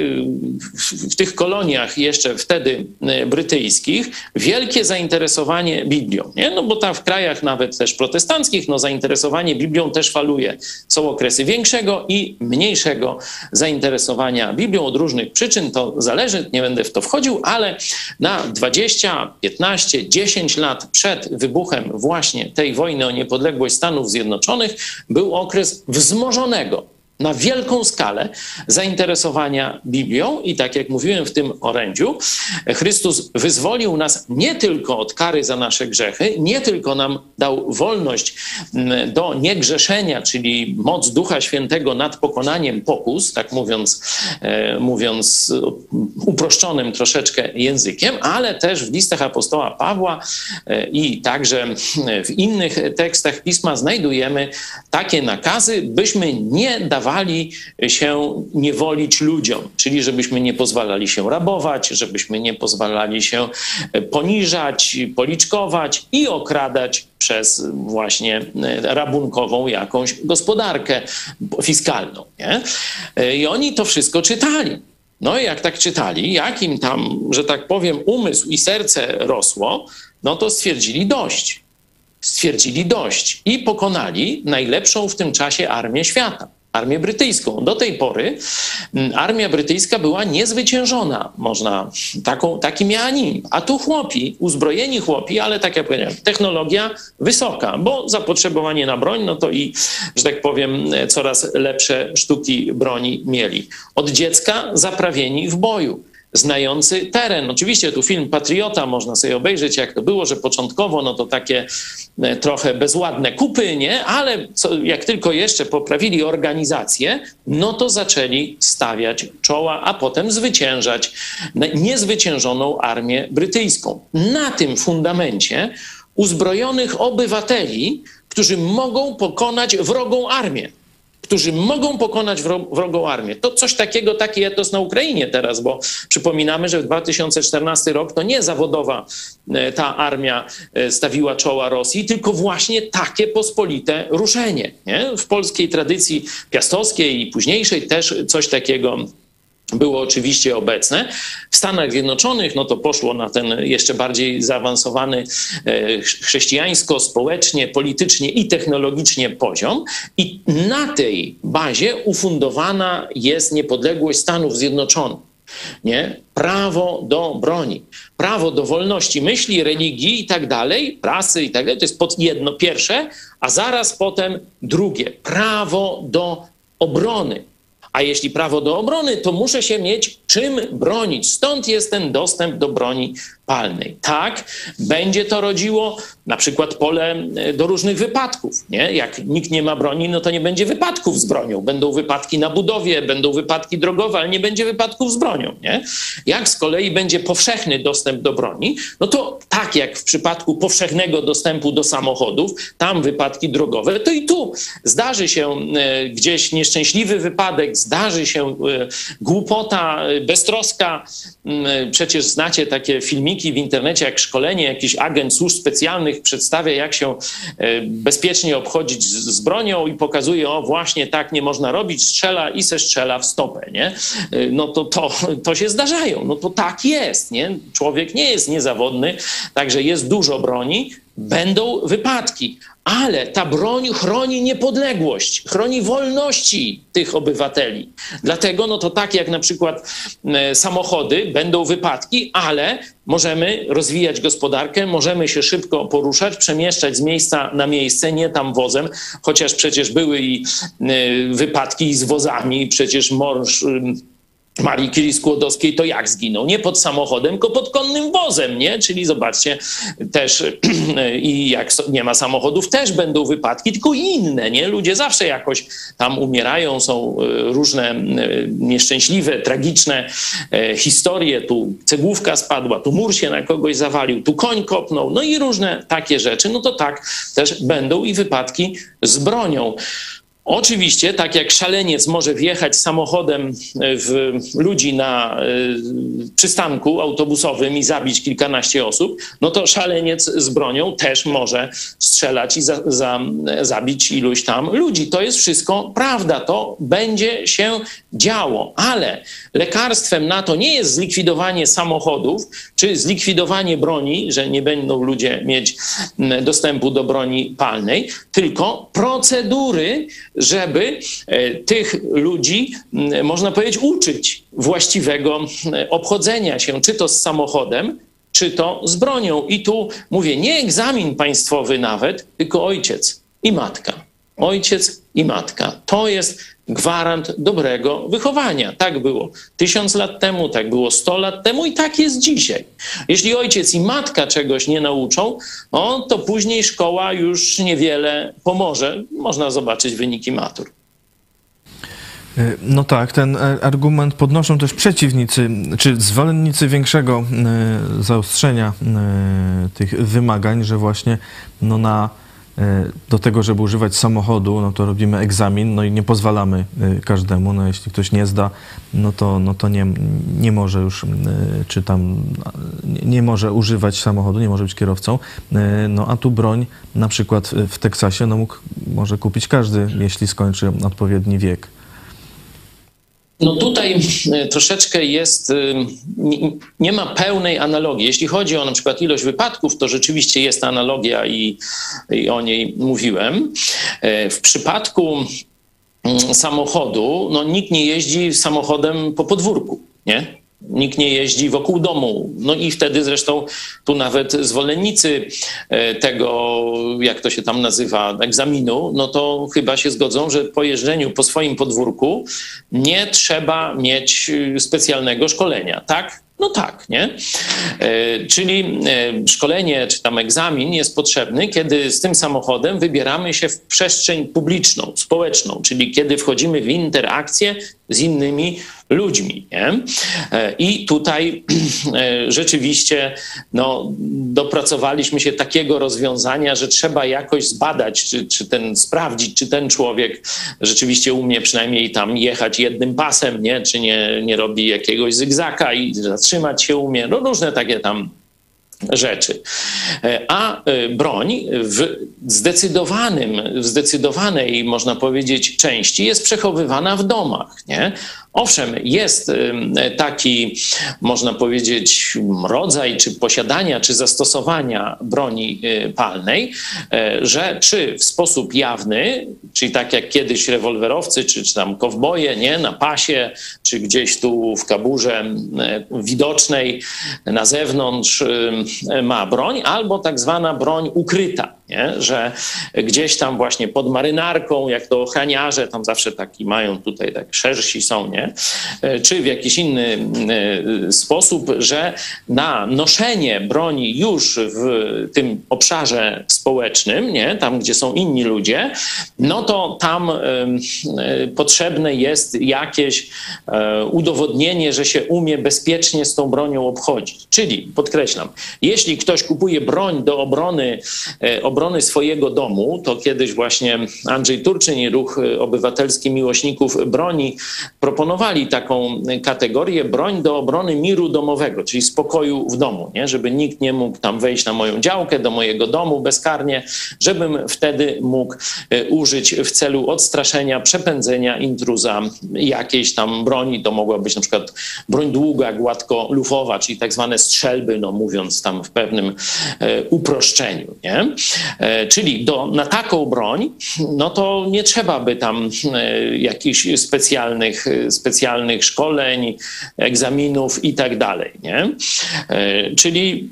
w tych koloniach jeszcze wtedy e, brytyjskich wielkie zainteresowanie Biblią. Nie? No bo tam w krajach nawet też protestanckich no zainteresowanie Biblią też faluje. Są okresy większego i mniejszego zainteresowania Biblią od różnych przyczyn. To zależy, nie będę w to wchodził, ale na 20, 15, 10 lat przed wybuchem właśnie tej wojny o niepodległość Stanów Zjednoczonych był okres wzmożonego na wielką skalę zainteresowania Biblią i tak jak mówiłem w tym orędziu, Chrystus wyzwolił nas nie tylko od kary za nasze grzechy, nie tylko nam dał wolność mm, do niegrzeszenia, czyli moc Ducha Świętego nad pokonaniem pokus, tak mówiąc, e, mówiąc uproszczonym troszeczkę językiem, ale też w listach apostoła Pawła e, i także w innych tekstach Pisma znajdujemy takie nakazy, byśmy nie dawali dawali się niewolić ludziom, czyli żebyśmy nie pozwalali się rabować, żebyśmy nie pozwalali się poniżać, policzkować i okradać przez właśnie rabunkową jakąś gospodarkę fiskalną. Nie? I oni to wszystko czytali. No i jak tak czytali, jak im tam, że tak powiem, umysł i serce rosło, no to stwierdzili dość. Stwierdzili dość i pokonali najlepszą w tym czasie armię świata armię brytyjską. Do tej pory mm, armia brytyjska była niezwyciężona, można, taką, taki miała nim. A tu chłopi, uzbrojeni chłopi, ale tak jak powiedziałem, technologia wysoka, bo zapotrzebowanie na broń, no to i, że tak powiem, coraz lepsze sztuki broni mieli. Od dziecka zaprawieni w boju znający teren. Oczywiście tu film Patriota można sobie obejrzeć, jak to było, że początkowo no to takie e, trochę bezładne kupy, nie? Ale co, jak tylko jeszcze poprawili organizację, no to zaczęli stawiać czoła, a potem zwyciężać niezwyciężoną armię brytyjską. Na tym fundamencie uzbrojonych obywateli, którzy mogą pokonać wrogą armię którzy mogą pokonać wrogą armię. To coś takiego, taki etos na Ukrainie teraz, bo przypominamy, że w 2014 rok to nie zawodowa e, ta armia e, stawiła czoła Rosji, tylko właśnie takie pospolite ruszenie. Nie? W polskiej tradycji piastowskiej i późniejszej też coś takiego było oczywiście obecne. W Stanach Zjednoczonych no to poszło na ten jeszcze bardziej zaawansowany e, chrześcijańsko, społecznie, politycznie i technologicznie poziom. I na tej bazie ufundowana jest niepodległość Stanów Zjednoczonych. Nie? Prawo do broni, prawo do wolności myśli, religii i tak dalej, prasy i tak dalej. To jest pod jedno pierwsze, a zaraz potem drugie. Prawo do obrony a jeśli prawo do obrony, to muszę się mieć czym bronić. Stąd jest ten dostęp do broni palnej. Tak, będzie to rodziło na przykład pole e, do różnych wypadków. Nie? Jak nikt nie ma broni, no to nie będzie wypadków z bronią. Będą wypadki na budowie, będą wypadki drogowe, ale nie będzie wypadków z bronią. Nie? Jak z kolei będzie powszechny dostęp do broni, no to tak jak w przypadku powszechnego dostępu do samochodów, tam wypadki drogowe, to i tu zdarzy się e, gdzieś nieszczęśliwy wypadek, zdarzy się e, głupota, beztroska. Mm, przecież znacie takie filmiki w internecie, jak szkolenie, jakiś agent służb specjalnych przedstawia, jak się bezpiecznie obchodzić z bronią i pokazuje, o właśnie tak nie można robić, strzela i se strzela w stopę, nie? No to, to, to się zdarzają, no to tak jest, nie? Człowiek nie jest niezawodny, także jest dużo broni, będą wypadki, ale ta broń chroni niepodległość, chroni wolności tych obywateli. Dlatego, no to tak jak na przykład e, samochody, będą wypadki, ale możemy rozwijać gospodarkę, możemy się szybko poruszać, przemieszczać z miejsca na miejsce, nie tam wozem, chociaż przecież były i e, wypadki z wozami, przecież mąż Marii Curie Skłodowskiej to jak zginął? Nie pod samochodem, tylko pod konnym wozem, nie? Czyli zobaczcie, też [CLEARS THROAT] i jak nie ma samochodów, też będą wypadki, tylko inne, nie? Ludzie zawsze jakoś tam umierają, są e, różne e, nieszczęśliwe, tragiczne e, historie. Tu cegłówka spadła, tu mur się na kogoś zawalił, tu koń kopnął, no i różne takie rzeczy. No to tak też będą i wypadki z bronią. Oczywiście, tak jak szaleniec może wjechać samochodem w ludzi na y, przystanku autobusowym i zabić kilkanaście osób, no to szaleniec z bronią też może strzelać i za, za, zabić iluś tam ludzi. To jest wszystko prawda, to będzie się działo, ale lekarstwem na to nie jest zlikwidowanie samochodów czy zlikwidowanie broni, że nie będą ludzie mieć dostępu do broni palnej, tylko procedury, żeby e, tych ludzi, można powiedzieć, uczyć właściwego obchodzenia się, czy to z samochodem, czy to z bronią. I tu mówię, nie egzamin państwowy nawet, tylko ojciec i matka. Ojciec i matka. To jest gwarant dobrego wychowania. Tak było tysiąc lat temu, tak było sto lat temu i tak jest dzisiaj. Jeśli ojciec i matka czegoś nie nauczą, no, to później szkoła już niewiele pomoże. Można zobaczyć wyniki matur. E, no tak, ten e, argument podnoszą też przeciwnicy, czy zwolennicy większego e, zaostrzenia tych wymagań, że właśnie no na E, do tego, żeby używać samochodu, no to robimy egzamin, no i nie pozwalamy e, każdemu, no jeśli ktoś nie zda, no to, no to nie, nie może już, e, czy tam, nie może używać samochodu, nie może być kierowcą, no a tu broń na przykład w Teksasie, no mógł, może kupić każdy, jeśli skończy odpowiedni wiek. No tutaj e, troszeczkę jest, e, nie ma pełnej analogii. Jeśli chodzi o na przykład ilość wypadków, to rzeczywiście jest analogia i, i o niej mówiłem. E, w przypadku mm, samochodu, no nikt nie jeździ samochodem po podwórku, nie? Nikt nie jeździ wokół domu. No i wtedy zresztą tu nawet zwolennicy e, tego, jak to się tam nazywa, egzaminu, no to chyba się zgodzą, że po jeżdżeniu po swoim podwórku nie trzeba mieć e, specjalnego szkolenia. Tak? No tak, nie? E, czyli szkolenie czy tam egzamin jest potrzebny, kiedy z tym samochodem wybieramy się w przestrzeń publiczną, społeczną, czyli kiedy wchodzimy w interakcję z innymi ludźmi. Nie? E, I tutaj [CLEARS THROAT] e, rzeczywiście no, dopracowaliśmy się takiego rozwiązania, że trzeba jakoś zbadać, czy, czy ten sprawdzić, czy ten człowiek rzeczywiście umie przynajmniej tam jechać jednym pasem, nie? czy nie, nie robi jakiegoś zygzaka i zatrzymać się umie. No różne takie tam rzeczy. E, a broń w zdecydowanym, w zdecydowanej, można powiedzieć, części jest przechowywana w domach. Nie? Owszem, jest taki, można powiedzieć, rodzaj czy posiadania, czy zastosowania broni y, palnej, e, że czy w sposób jawny, czyli tak jak kiedyś rewolwerowcy, czy, czy tam kowboje, nie, na pasie, czy gdzieś tu w kaburze widocznej na zewnątrz ma broń, albo tak zwana broń ukryta nie? że gdzieś tam właśnie pod marynarką, jak to ochraniarze, tam zawsze taki mają tutaj, tak szersi są, nie? E, czy w jakiś inny e, sposób, że na noszenie broni już w tym obszarze społecznym, nie? tam gdzie są inni ludzie, no to tam e, potrzebne jest jakieś udowodnienie, że się umie bezpiecznie z tą bronią obchodzić. Czyli, podkreślam, jeśli ktoś kupuje broń do obrony, obrony obrony swojego domu, to kiedyś właśnie Andrzej Turczyn i Ruch Obywatelski Miłośników Broni proponowali taką kategorię broń do obrony miru domowego, czyli spokoju w domu, nie? żeby nikt nie mógł tam wejść na moją działkę, do mojego domu bezkarnie, żebym wtedy mógł e, użyć w celu odstraszenia, przepędzenia intruza jakiejś tam broni. To mogła być na przykład broń długa, gładko lufowa, czyli tak zwane strzelby, no mówiąc tam w pewnym e, uproszczeniu. Nie? E, czyli do, na taką broń, no to nie trzeba by tam jakichś specjalnych, specjalnych szkoleń, egzaminów i tak dalej. Nie? Czyli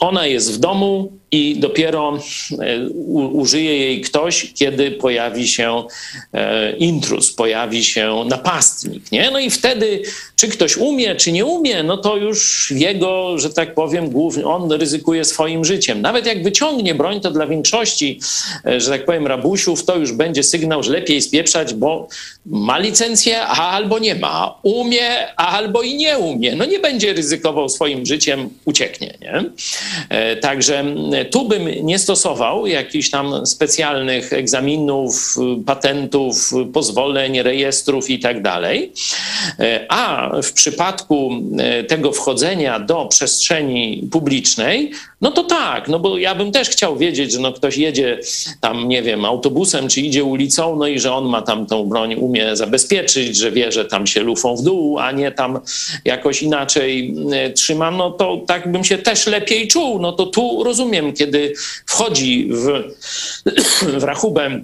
ona jest w domu i dopiero e, użyje jej ktoś, kiedy pojawi się e, intruz, pojawi się napastnik. Nie? No i wtedy, czy ktoś umie, czy nie umie, no to już jego, że tak powiem, głównie on ryzykuje swoim życiem. Nawet jak wyciągnie broń, to dla większości, e, że tak powiem, rabusiów, to już będzie sygnał, że lepiej spieprzać, bo ma licencję, a albo nie ma. Umie, a albo i nie umie. No nie będzie ryzykował swoim życiem, ucieknie. Nie? Także tu bym nie stosował jakichś tam specjalnych egzaminów, patentów, pozwoleń, rejestrów i tak dalej. A w przypadku e, tego wchodzenia do przestrzeni publicznej, no to tak, no bo ja bym też chciał wiedzieć, że no ktoś jedzie tam, nie wiem, autobusem czy idzie ulicą, no i że on ma tam tą broń, umie zabezpieczyć, że wie, że tam się lufą w dół, a nie tam jakoś inaczej e, trzyma, no to tak bym się też lepiej czuł. No to tu rozumiem, kiedy wchodzi w, [COUGHS] w rachubę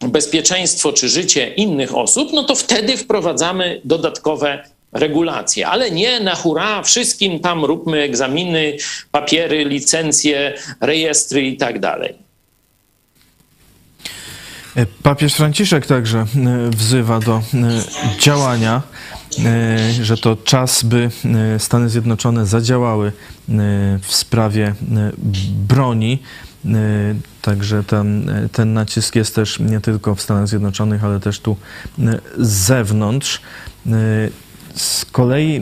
bezpieczeństwo czy życie innych osób, no to wtedy wprowadzamy dodatkowe regulacje, ale nie na hura, wszystkim tam róbmy egzaminy, papiery, licencje, rejestry i tak dalej. Papież Franciszek także e, wzywa do e, działania, e, że to czas, by Stany Zjednoczone zadziałały w sprawie broni. Także ten, ten nacisk jest też nie tylko w Stanach Zjednoczonych, ale też tu z zewnątrz. Z kolei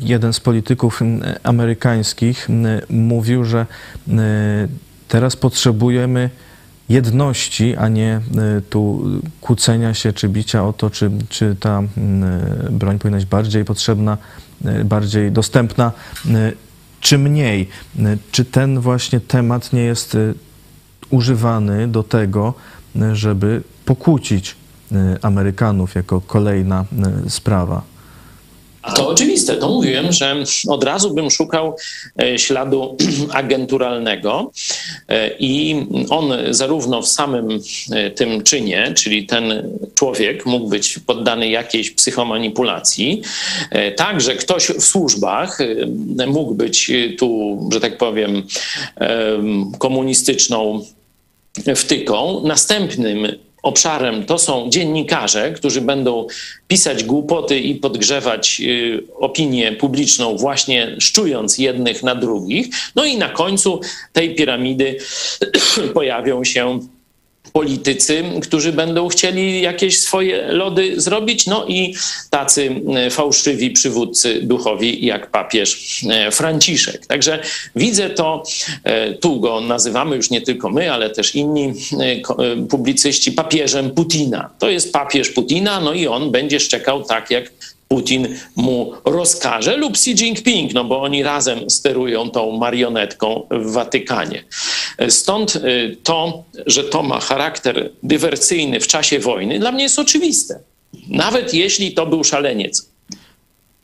jeden z polityków amerykańskich mówił, że teraz potrzebujemy jedności, a nie tu kłócenia się czy bicia o to, czy, czy ta broń powinna być bardziej potrzebna, bardziej dostępna, czy mniej. Czy ten właśnie temat nie jest używany do tego, żeby pokłócić Amerykanów jako kolejna sprawa? To oczywiste, to mówiłem, że od razu bym szukał e, śladu [CLEARS THROAT] agenturalnego e, i on zarówno w samym e, tym czynie, czyli ten człowiek mógł być poddany jakiejś psychomanipulacji, także ktoś w służbach mógł być tu, że tak powiem, komunistyczną wtyką. Następnym obszarem to są dziennikarze, którzy będą pisać głupoty i podgrzewać y, opinię publiczną, właśnie szczując jednych na drugich. No i na końcu tej piramidy [CLEARS THROAT] pojawią się politycy, którzy będą chcieli jakieś swoje lody zrobić, no i tacy e, fałszywi przywódcy duchowi jak papież e, Franciszek. Także widzę to, e, tu go nazywamy już nie tylko my, ale też inni publicyści papieżem Putina. To jest papież Putina, no i on będzie szczekał tak jak Putin mu rozkaże, lub Xi Jinping, no bo oni razem sterują tą marionetką w Watykanie. Stąd y, to, że to ma charakter dywersyjny w czasie wojny, dla mnie jest oczywiste. Nawet jeśli to był szaleniec,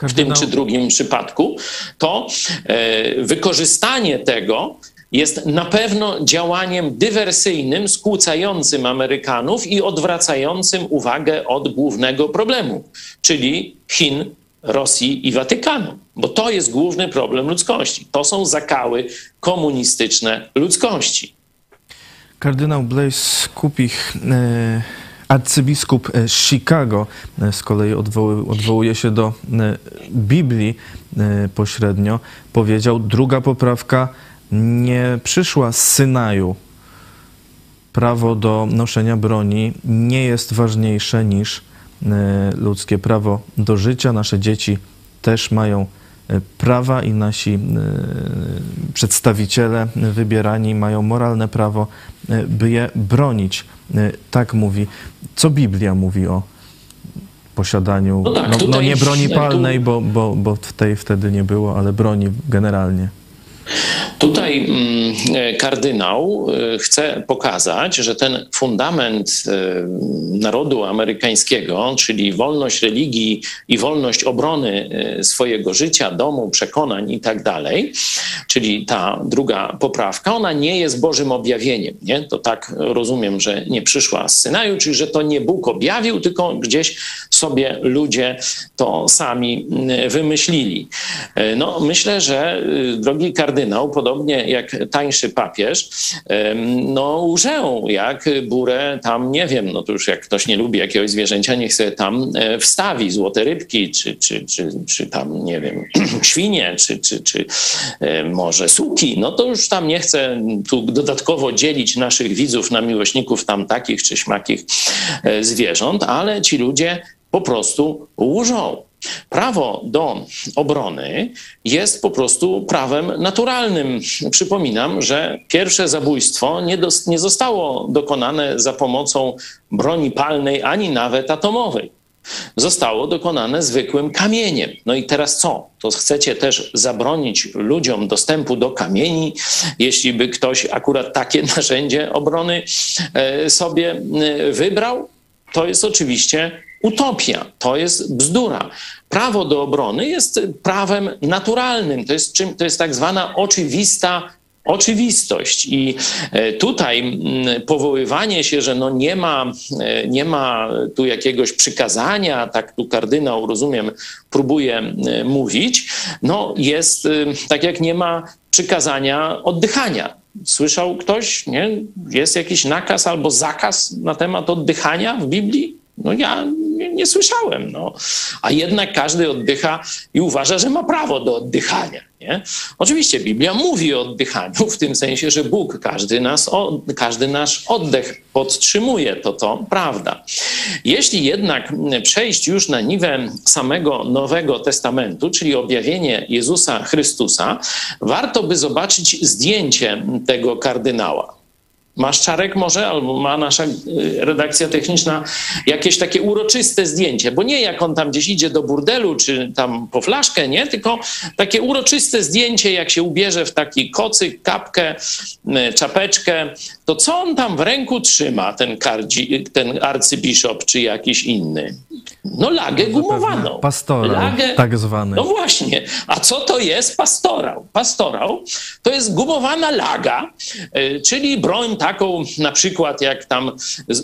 w tym czy drugim przypadku, to e, wykorzystanie tego jest na pewno działaniem dywersyjnym, skłócającym Amerykanów i odwracającym uwagę od głównego problemu, czyli Chin, Rosji i Watykanu, bo to jest główny problem ludzkości. To są zakały komunistyczne ludzkości. Kardynał Blaise Kupich, e, arcybiskup e, Chicago, e, z kolei odwołuje się do Biblii pośrednio, powiedział, druga poprawka nie przyszła z Synaju. Prawo do noszenia broni nie jest ważniejsze niż e, ludzkie prawo do życia. Nasze dzieci też mają e, prawa i nasi e, przedstawiciele wybierani mają moralne prawo, by je bronić. Tak mówi. Co Biblia mówi o posiadaniu, No tak, no, no nie broni palnej, bo, bo, bo tej wtedy nie było, ale broni generalnie. Tutaj mm, e, kardynał e, chce pokazać, że ten fundament e, narodu amerykańskiego, czyli wolność religii i wolność obrony swojego życia, domu, przekonań i tak dalej, czyli ta druga poprawka, ona nie jest Bożym objawieniem. Nie? To tak rozumiem, że nie przyszła z Synaju, czyli że to nie Bóg objawił, tylko gdzieś sobie ludzie to sami mm, wymyślili. No, myślę, że drogi kardynał, podobnie jak tańszy papież, no łżę jak burę tam, nie wiem, no to już jak ktoś nie lubi jakiegoś zwierzęcia, niech sobie tam e, wstawi złote rybki, czy, czy, czy, czy tam, nie wiem, [CLEARS THROAT] świnie, czy, czy, czy e, może suki, no to już tam nie chcę tu dodatkowo dzielić naszych widzów na miłośników tam takich czy śmakich e, zwierząt, ale ci ludzie po prostu łżą. Prawo do obrony jest po prostu prawem naturalnym. Przypominam, że pierwsze zabójstwo nie, dos- nie zostało dokonane za pomocą broni palnej ani nawet atomowej. Zostało dokonane zwykłym kamieniem. No i teraz co? To chcecie też zabronić ludziom dostępu do kamieni, jeśli by ktoś akurat takie [LAUGHS] narzędzie obrony e, sobie e, wybrał? To jest oczywiście utopia, to jest bzdura. Prawo do obrony jest prawem naturalnym, to jest, czym, to jest tak zwana oczywista oczywistość. I e, tutaj powoływanie się, że no nie, ma, e, nie ma tu jakiegoś przykazania, tak tu kardynał, rozumiem, próbuje mówić, no jest e, tak jak nie ma przykazania oddychania. Słyszał ktoś, nie? Jest jakiś nakaz albo zakaz na temat oddychania w Biblii? No ja nie, nie słyszałem. No. A jednak każdy oddycha i uważa, że ma prawo do oddychania. Nie? Oczywiście Biblia mówi o oddychaniu w tym sensie, że Bóg każdy, nas, każdy nasz oddech podtrzymuje. To to prawda. Jeśli jednak przejść już na niwę samego Nowego Testamentu, czyli objawienie Jezusa Chrystusa, warto by zobaczyć zdjęcie tego kardynała. Masz czarek może, albo ma nasza y, redakcja techniczna jakieś takie uroczyste zdjęcie, bo nie jak on tam gdzieś idzie do burdelu, czy tam po flaszkę, nie, tylko takie uroczyste zdjęcie, jak się ubierze w taki kocyk, kapkę, y, czapeczkę, to co on tam w ręku trzyma, ten, kardzi, ten arcybiszop, czy jakiś inny? No lagę gumowaną. Pastorał, Lagę, tak zwany. no właśnie. A co to jest pastorał? Pastorał to jest gumowana laga, y, czyli broń taką na przykład jak tam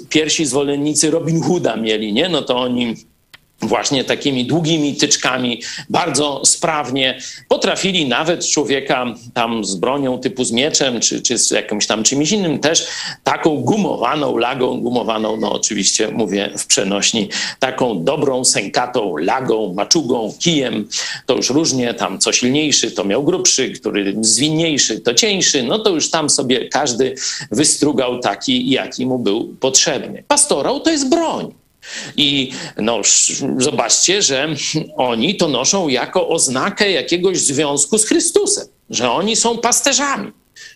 pierwsi zwolennicy Robin Hooda mieli, nie? No to oni właśnie takimi długimi tyczkami bardzo sprawnie potrafili nawet człowieka tam z bronią typu z mieczem, czy, czy z jakimś tam czymś innym też taką gumowaną lagą, gumowaną, no oczywiście mówię w przenośni, taką dobrą, sękatą lagą, maczugą, kijem, to już różnie, tam co silniejszy to miał grubszy, który zwinniejszy to cieńszy, no to już tam sobie każdy wystrugał taki, jaki mu był potrzebny. Pastorał to jest broń. I no, zobaczcie, że oni to noszą jako oznakę jakiegoś związku z Chrystusem, że oni są pasterzami.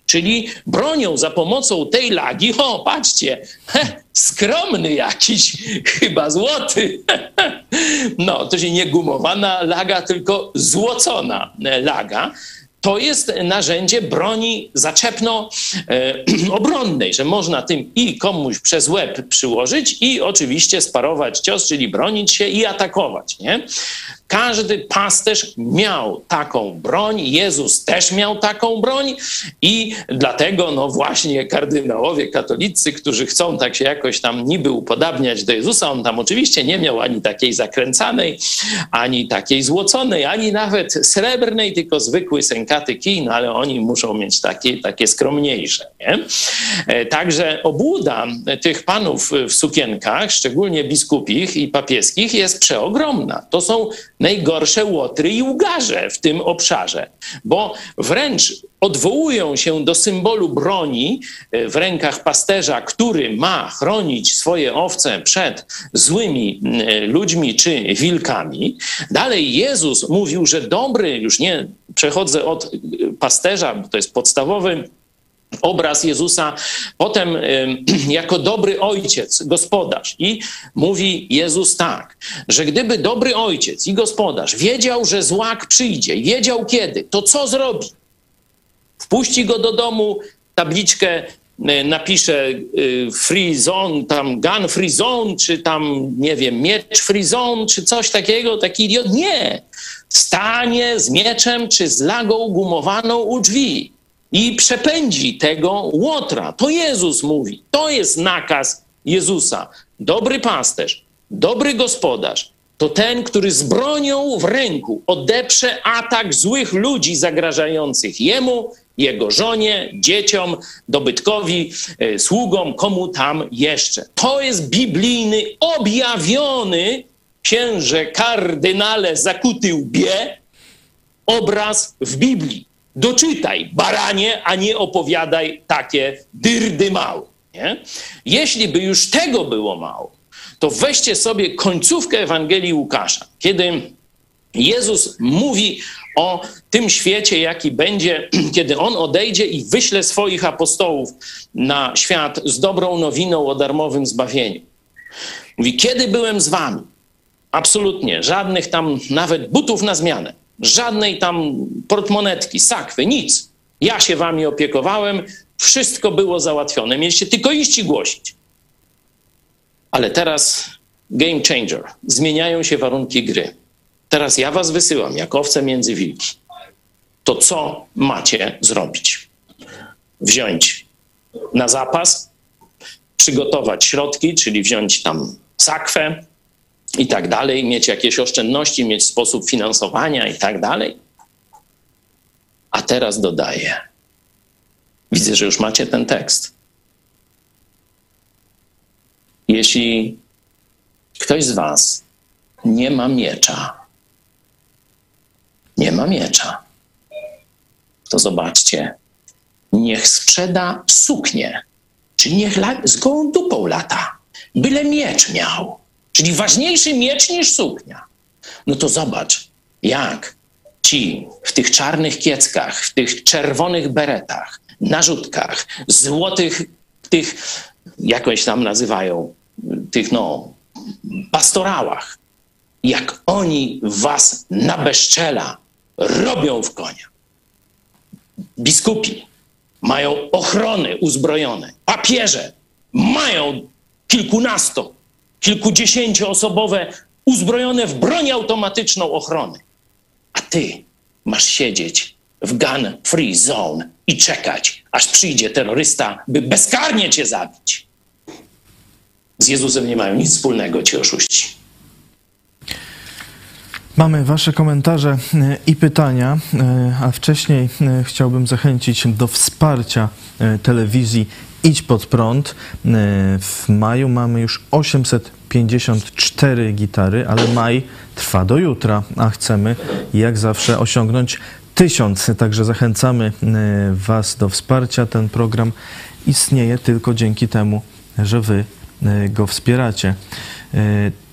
Czyli bronią za pomocą tej lagi, o patrzcie, he, skromny jakiś, chyba złoty. [LAUGHS] No, to się nie gumowana laga, tylko złocona laga to jest narzędzie broni zaczepno-obronnej, [CLEARS THROAT] że można tym i komuś przez łeb przyłożyć i oczywiście sparować cios, czyli bronić się i atakować. Nie? Każdy pasterz miał taką broń, Jezus też miał taką broń i dlatego no właśnie kardynałowie katolicy, którzy chcą tak się jakoś tam niby upodabniać do Jezusa, on tam oczywiście nie miał ani takiej zakręcanej, ani takiej złoconej, ani nawet srebrnej, tylko zwykły sękaty kij, no ale oni muszą mieć takie, takie skromniejsze. Nie? E, Także obłuda tych panów w sukienkach, szczególnie biskupich i papieskich, jest przeogromna. To są najgorsze łotry i ugarze w tym obszarze, bo wręcz odwołują się do symbolu broni e, w rękach pasterza, który ma chronić swoje owce przed złymi e, ludźmi czy wilkami. Dalej Jezus mówił, że dobry, już nie przechodzę od e, pasterza, to jest podstawowy obraz Jezusa potem [CLEARS THROAT] jako dobry ojciec, gospodarz. I mówi Jezus tak, że gdyby dobry ojciec i gospodarz wiedział, że złak przyjdzie wiedział kiedy, to co zrobi? Wpuści go do domu, tabliczkę e, napisze e, free zone, tam gun free zone, czy tam, nie wiem, miecz free zone, czy coś takiego, taki idiot. Nie! Stanie z mieczem czy z lagą gumowaną u drzwi i przepędzi tego łotra. To Jezus mówi. To jest nakaz Jezusa. Dobry pasterz, dobry gospodarz to ten, który z bronią w ręku odeprze atak złych ludzi zagrażających jemu, jego żonie, dzieciom, dobytkowi, e, sługom, komu tam jeszcze. To jest biblijny, objawiony księże kardynale zakuty łbie obraz w Biblii. Doczytaj, baranie, a nie opowiadaj takie dyrdy małe. Nie? Jeśli by już tego było mało, to weźcie sobie końcówkę Ewangelii Łukasza, kiedy Jezus mówi o tym świecie, jaki będzie, [CLEARS THROAT] kiedy On odejdzie i wyśle swoich apostołów na świat z dobrą nowiną o darmowym zbawieniu. Mówi, kiedy byłem z wami? Absolutnie, żadnych tam nawet butów na zmianę żadnej tam portmonetki, sakwy, nic. Ja się wami opiekowałem, wszystko było załatwione. Mieliście tylko iść i głosić. Ale teraz game changer. Zmieniają się warunki gry. Teraz ja was wysyłam jako owce między wilki. To co macie zrobić? Wziąć na zapas, przygotować środki, czyli wziąć tam sakwę, i tak dalej, mieć jakieś oszczędności, mieć sposób finansowania i tak dalej. A teraz dodaję. Widzę, że już macie ten tekst. Jeśli ktoś z Was nie ma miecza, nie ma miecza, to zobaczcie, niech sprzeda suknię, czyli niech z gołą dupą lata, byle miecz miał czyli ważniejszy miecz niż suknia. No to zobacz, jak ci w tych czarnych kieckach, w tych czerwonych beretach, narzutkach, złotych, tych, jakoś tam nazywają, tych no, pastorałach, jak oni was na bezczela robią w konia. Biskupi mają ochrony uzbrojone, papieże mają kilkunasto kilkudziesięcioosobowe, uzbrojone w broń automatyczną ochrony. A ty masz siedzieć w gun free zone i czekać, aż przyjdzie terrorysta, by bezkarnie cię zabić. Z Jezusem nie mają nic wspólnego ci oszuści. Mamy Wasze komentarze e, i pytania, e, a wcześniej e, chciałbym zachęcić do wsparcia telewizji Idź pod prąd. W maju mamy już 854 gitary, ale maj trwa do jutra, a chcemy jak zawsze osiągnąć tysiąc. Także zachęcamy Was do wsparcia. Ten program istnieje tylko dzięki temu, że Wy go wspieracie.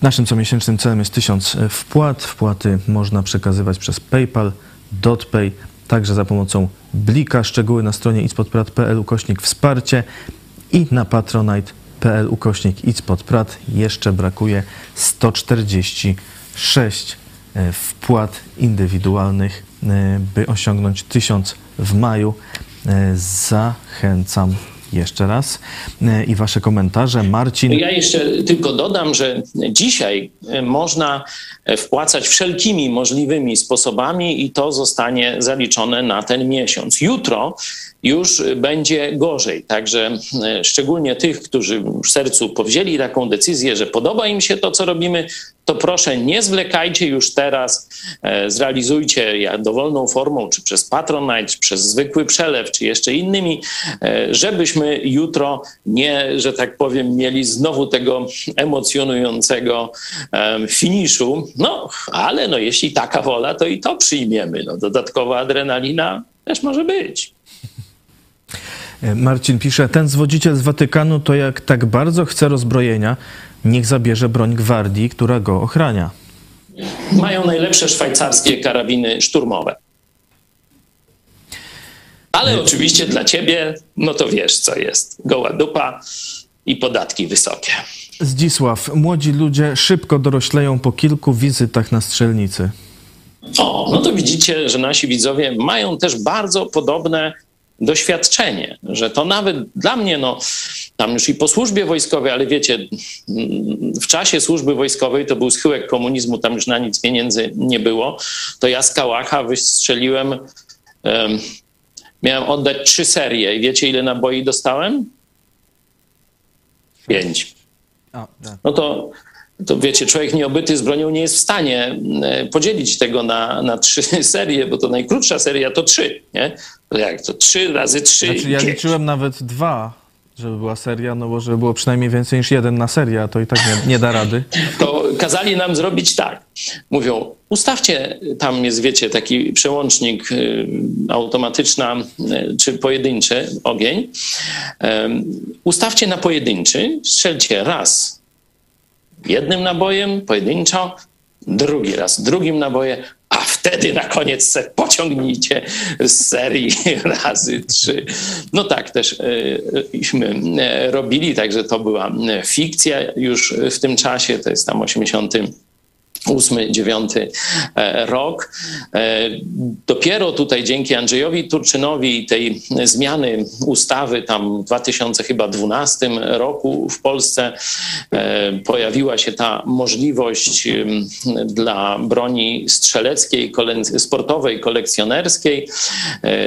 Naszym comiesięcznym celem jest tysiąc wpłat. Wpłaty można przekazywać przez PayPal, DotPay, także za pomocą Blika. Szczegóły na stronie itspodprat.pl ukośnik wsparcie i na patronite.pl ukośnik itspodprat. Jeszcze brakuje 146 e, wpłat indywidualnych, e, by osiągnąć 1000 w maju. E, zachęcam jeszcze raz e, i wasze komentarze. Marcin. Ja jeszcze tylko dodam, że dzisiaj e, można e, wpłacać wszelkimi możliwymi sposobami i to zostanie zaliczone na ten miesiąc. Jutro już będzie gorzej. Także szczególnie tych, którzy w sercu powzięli taką decyzję, że podoba im się to, co robimy, to proszę nie zwlekajcie już teraz, e, zrealizujcie dowolną formą, czy przez Patronite, czy przez zwykły przelew, czy jeszcze innymi, e, żebyśmy jutro nie, że tak powiem, mieli znowu tego emocjonującego em, finiszu. No, ale no, jeśli taka wola, to i to przyjmiemy. No, dodatkowa adrenalina też może być. E, Marcin pisze, ten zwodziciel z Watykanu to jak tak bardzo chce rozbrojenia, niech zabierze broń gwardii, która go ochrania. Mają najlepsze szwajcarskie karabiny szturmowe. Ale oczywiście dla ciebie, no to wiesz, co jest. Goła dupa i podatki wysokie. Zdzisław, młodzi ludzie szybko dorośleją po kilku wizytach na strzelnicy. O, no to widzicie, że nasi widzowie mają też bardzo podobne doświadczenie, że to nawet dla mnie, no tam już i po służbie wojskowej, ale wiecie, w czasie służby wojskowej to był schyłek komunizmu, tam już na nic pieniędzy nie było, to ja z Kałacha wystrzeliłem, um, miałem oddać trzy serie i wiecie ile naboi dostałem? Pięć. No to, to wiecie, człowiek nieobyty z bronią nie jest w stanie e, podzielić tego na, na trzy [LAUGHS] serie, bo to najkrótsza seria to trzy, nie? To jak to? Trzy razy trzy. Znaczy, ja pięć. liczyłem nawet dwa, żeby była seria, no bo żeby było przynajmniej więcej niż jeden na serię, a to i tak nie, nie da rady. to kazali nam zrobić tak. Mówią, ustawcie, tam jest, wiecie, taki przełącznik y, automatyczna y, czy pojedynczy ogień. Ustawcie na pojedynczy, strzelcie raz jednym nabojem, pojedynczo, drugi raz drugim nabojem, a wtedy na koniec se pociągnijcie z serii [LAUGHS] razy trzy. No tak też myśmy robili, także to była fikcja już w tym czasie, to jest tam 80 ósmy, dziewiąty e, rok. E, Dopiero tutaj dzięki Andrzejowi Turczynowi i tej zmiany ustawy tam w 2012 roku w Polsce e, pojawiła się ta możliwość dla broni strzeleckiej, sportowej, kolekcjonerskiej.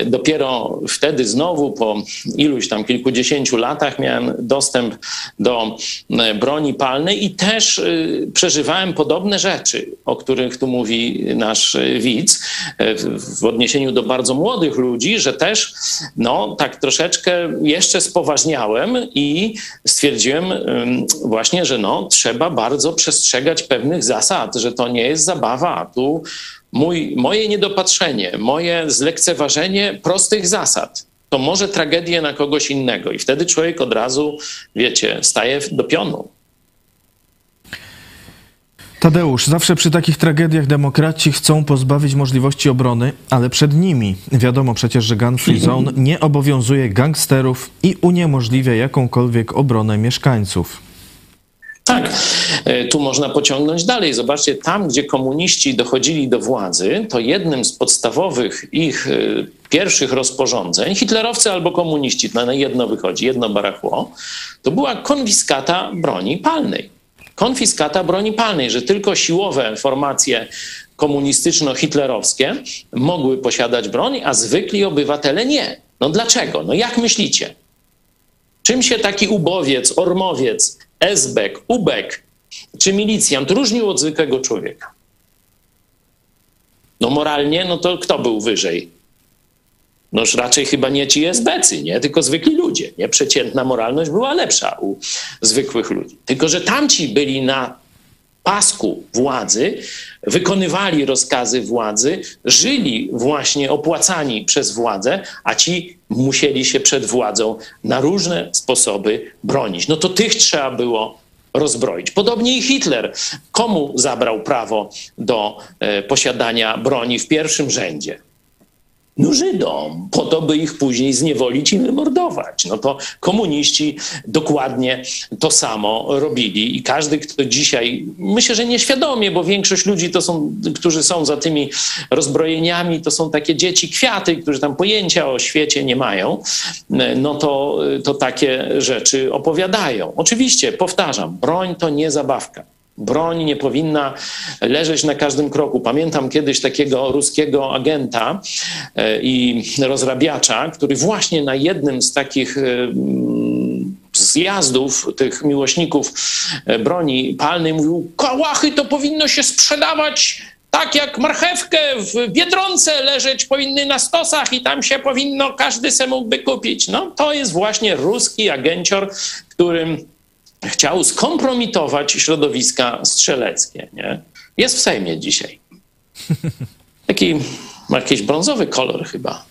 Dopiero wtedy znowu po iluś tam kilkudziesięciu latach miałem dostęp do broni palnej i też e, przeżywałem podobne rzeczy o których tu mówi nasz widz, e, w- odniesieniu do bardzo młodych ludzi, że też no, tak troszeczkę jeszcze spoważniałem i stwierdziłem właśnie, że no, trzeba bardzo przestrzegać pewnych zasad, że to nie jest zabawa, tu mój, moje niedopatrzenie, moje zlekceważenie prostych zasad. To może tragedię na kogoś innego i wtedy człowiek od razu, wiecie, staje do pionu. Tadeusz, zawsze przy takich tragediach demokraci chcą pozbawić możliwości obrony, ale przed nimi wiadomo przecież, że Gun Free Zone [CLEARS THROAT] nie obowiązuje gangsterów i uniemożliwia jakąkolwiek obronę mieszkańców. Tak, e, tu można pociągnąć dalej. Zobaczcie, tam, gdzie komuniści dochodzili do władzy, to jednym z podstawowych ich e, pierwszych rozporządzeń, hitlerowcy albo komuniści, to na jedno wychodzi, jedno barachło, to była konfiskata broni palnej. Konfiskata broni palnej, że tylko siłowe formacje komunistyczno-hitlerowskie mogły posiadać broń, a zwykli obywatele nie. No dlaczego? No jak myślicie? Czym się taki ubowiec, ormowiec, esbek, ubek czy milicjant różnił od zwykłego człowieka? No moralnie, no to kto był wyżej? Noż raczej chyba nie ci esbecy, nie? Tylko zwykli ludzie, nie? Przeciętna moralność była lepsza u zwykłych ludzi. Tylko, że tamci byli na pasku władzy, wykonywali rozkazy władzy, żyli właśnie opłacani przez władzę, a ci musieli się przed władzą na różne sposoby bronić. No to tych trzeba było rozbroić. Podobnie i Hitler. Komu zabrał prawo do e, posiadania broni w pierwszym rzędzie? No Żydom, po to, by ich później zniewolić i wymordować. No to komuniści dokładnie to samo robili i każdy, kto dzisiaj, myślę, że nieświadomie, bo większość ludzi to są, którzy są za tymi rozbrojeniami, to są takie dzieci kwiaty, którzy tam pojęcia o świecie nie mają, no to, to takie rzeczy opowiadają. Oczywiście, powtarzam, broń to nie zabawka. Broń nie powinna leżeć na każdym kroku. Pamiętam kiedyś takiego ruskiego agenta e, i rozrabiacza, który właśnie na jednym z takich e, mm, zjazdów tych miłośników e, broni palnej mówił, kałachy to powinno się sprzedawać tak jak marchewkę w Biedronce leżeć powinny na stosach i tam się powinno, każdy se mógłby kupić. No to jest właśnie ruski agencior, którym chciał skompromitować środowiska strzeleckie. Nie? Jest w Sejmie dzisiaj. [LAUGHS] Taki ma jakiś brązowy kolor chyba.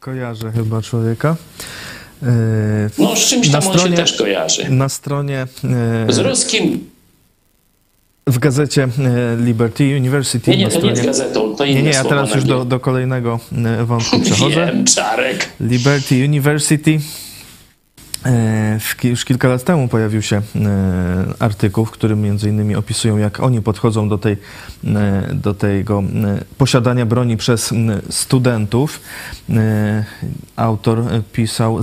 Kojarzę chyba człowieka. E, No z czymś tam on się też kojarzy. Na stronie Z e, ruskim... w gazecie e, Liberty University. Nie, nie, to nie stronie... jest gazetą, to inne Nie, nie, ja teraz już do, do kolejnego wątku [LAUGHS] przechodzę. Wiem, Czarek. Liberty University. E, już kilka lat temu pojawił się e, artykuł, w którym między innymi opisują, jak oni podchodzą do, tej, e, do tego posiadania broni przez studentów. Autor pisał,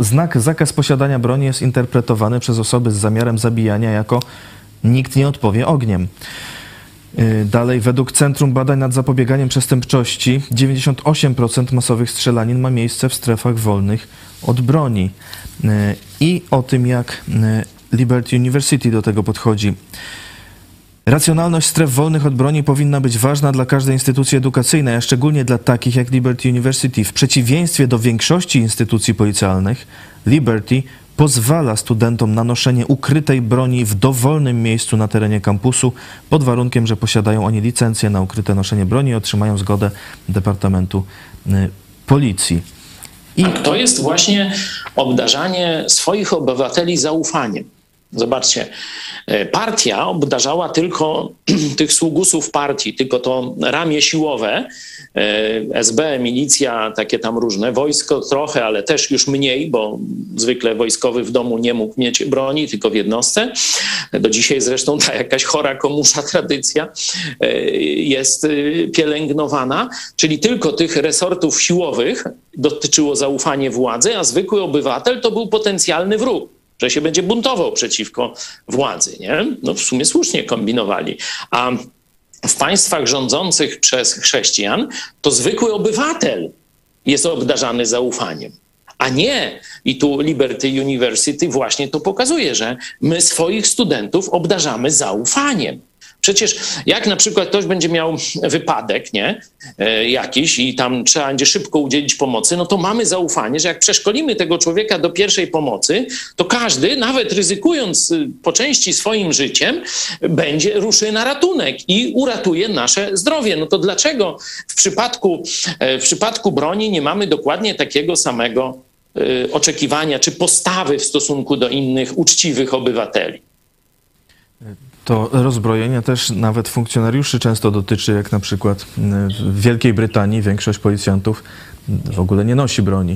znak zakaz posiadania broni jest interpretowany przez osoby z zamiarem zabijania jako nikt nie odpowie ogniem. Y, Dalej, według Centrum Badań nad Zapobieganiem Przestępczości 98% masowych strzelanin ma miejsce w strefach wolnych od broni. Y, I o tym, jak y, Liberty University do tego podchodzi. Racjonalność stref wolnych od broni powinna być ważna dla każdej instytucji edukacyjnej, a szczególnie dla takich jak Liberty University. W przeciwieństwie do większości instytucji policjalnych, Liberty pozwala studentom na noszenie ukrytej broni w dowolnym miejscu na terenie kampusu, pod warunkiem, że posiadają oni licencję na ukryte noszenie broni i otrzymają zgodę Departamentu y, Policji. I To jest właśnie obdarzanie swoich obywateli zaufaniem. Zobaczcie, e, partia obdarzała tylko [CLEARS THROAT] tych sługusów partii, tylko to ramię siłowe, e, SB, milicja, takie tam różne, wojsko trochę, ale też już mniej, bo zwykle wojskowy w domu nie mógł mieć broni, tylko w jednostce. Do dzisiaj zresztą ta jakaś chora komusza [LAUGHS] tradycja e, jest pielęgnowana, czyli tylko tych resortów siłowych dotyczyło zaufanie władzy, a zwykły obywatel to był potencjalny wróg że się będzie buntował przeciwko władzy. Nie? No w sumie słusznie kombinowali. A w państwach rządzących przez chrześcijan to zwykły obywatel jest obdarzany zaufaniem. A nie, i tu Liberty University właśnie to pokazuje, że my swoich studentów obdarzamy zaufaniem. Przecież jak na przykład ktoś będzie miał wypadek, nie, e, jakiś i tam trzeba będzie szybko udzielić pomocy, no to mamy zaufanie, że jak przeszkolimy tego człowieka do pierwszej pomocy, to każdy, nawet ryzykując y, po części swoim życiem, będzie ruszy na ratunek i uratuje nasze zdrowie. No to dlaczego w przypadku, e, w przypadku broni nie mamy dokładnie takiego samego y, oczekiwania czy postawy w stosunku do innych uczciwych obywateli? To rozbrojenie też nawet funkcjonariuszy często dotyczy, jak na przykład y, w Wielkiej Brytanii większość policjantów w ogóle nie nosi broni.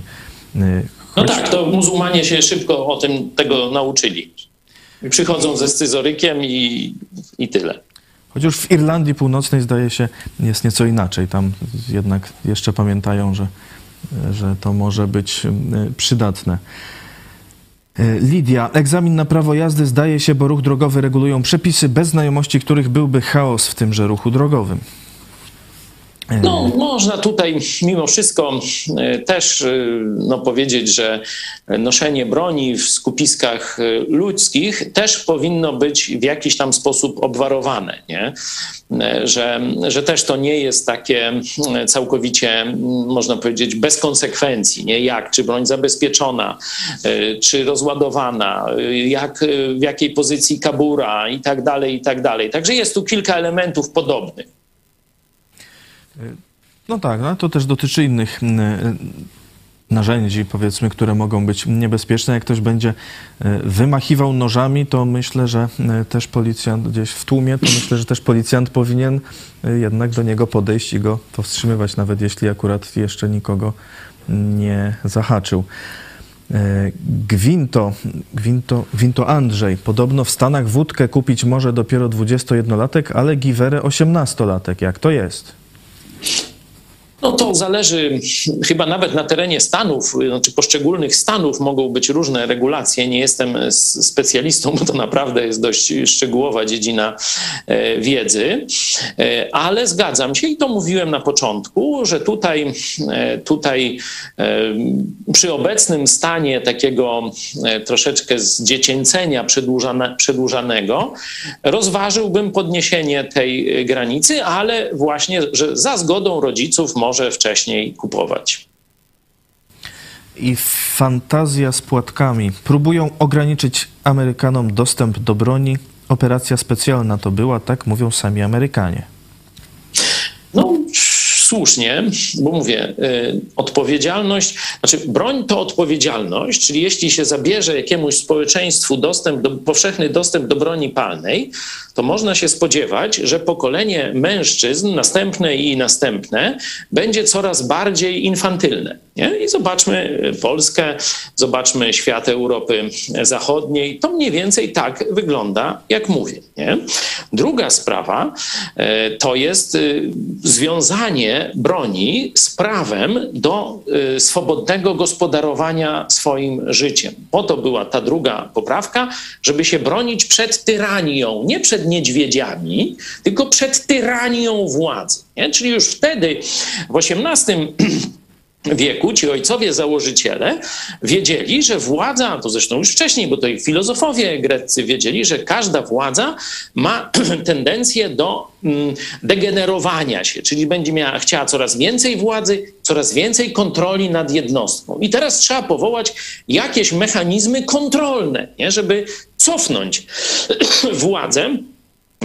Y, No choć- tak, to muzułmanie się szybko o tym tego nauczyli. Przychodzą ze scyzorykiem i, i tyle. Chociaż w Irlandii Północnej zdaje się jest nieco inaczej. Tam jednak jeszcze pamiętają, że, że to może być y, przydatne. Y, Lidia, egzamin na prawo jazdy zdaje się, bo ruch drogowy regulują przepisy, bez znajomości których byłby chaos w tymże ruchu drogowym. No, można tutaj mimo wszystko e, też e, no, powiedzieć, że noszenie broni w skupiskach e, ludzkich też powinno być w jakiś tam sposób obwarowane, nie? Że, że też to nie jest takie całkowicie, można powiedzieć, bez konsekwencji, nie? Jak, czy broń zabezpieczona, czy rozładowana, jak, w jakiej pozycji kabura i tak dalej, i tak dalej. Także jest tu kilka elementów podobnych. No tak, no, to też dotyczy innych mm, y, narzędzi, powiedzmy, które mogą być niebezpieczne. Jak ktoś będzie y, wymachiwał nożami, to myślę, że y, też policjant gdzieś w tłumie, to myślę, że też policjant powinien jednak do niego podejść i go powstrzymywać, nawet jeśli akurat jeszcze nikogo nie zahaczył. Gwinto, Gwinto, Gwinto Andrzej. Podobno w Stanach wódkę kupić może dopiero 21-latek, ale giwerę 18-latek. Jak to jest? you No to zależy, chyba nawet na terenie Stanów, znaczy poszczególnych Stanów mogą być różne regulacje. Nie jestem specjalistą, bo to naprawdę jest dość szczegółowa dziedzina e, wiedzy, e, ale zgadzam się i to mówiłem na początku, że tutaj, e, tutaj przy obecnym stanie takiego troszeczkę zdziecięcenia przedłużanego rozważyłbym podniesienie tej granicy, ale właśnie, że za zgodą rodziców może wcześniej kupować. I fantazja z płatkami. Próbują ograniczyć Amerykanom dostęp do broni. Operacja specjalna to była, tak mówią sami Amerykanie. No, słusznie, bo mówię, y, odpowiedzialność, znaczy broń to odpowiedzialność, czyli jeśli się zabierze jakiemuś społeczeństwu dostęp do, powszechny dostęp do broni palnej, to można się spodziewać, że pokolenie mężczyzn, następne i następne, będzie coraz bardziej infantylne. Nie? I zobaczmy Polskę, zobaczmy świat Europy Zachodniej. To mniej więcej tak wygląda, jak mówię. Nie? Druga sprawa e, to jest e, broni z prawem do e, swobodnego gospodarowania swoim życiem. Po to była ta druga poprawka, żeby się bronić przed tyranią, nie przed niedźwiedziami, tylko przed tyranią władzy. Nie? Czyli już wtedy, w XVIII [CLEARS THROAT] wieku ci ojcowie założyciele wiedzieli, że władza, to zresztą już wcześniej, bo to i filozofowie greccy wiedzieli, że każda władza ma [CLEARS THROAT] tendencję do mm, degenerowania się, czyli będzie miała, chciała coraz więcej władzy, coraz więcej kontroli nad jednostką. I teraz trzeba powołać jakieś mechanizmy kontrolne, nie, żeby cofnąć [CLEARS THROAT] władzę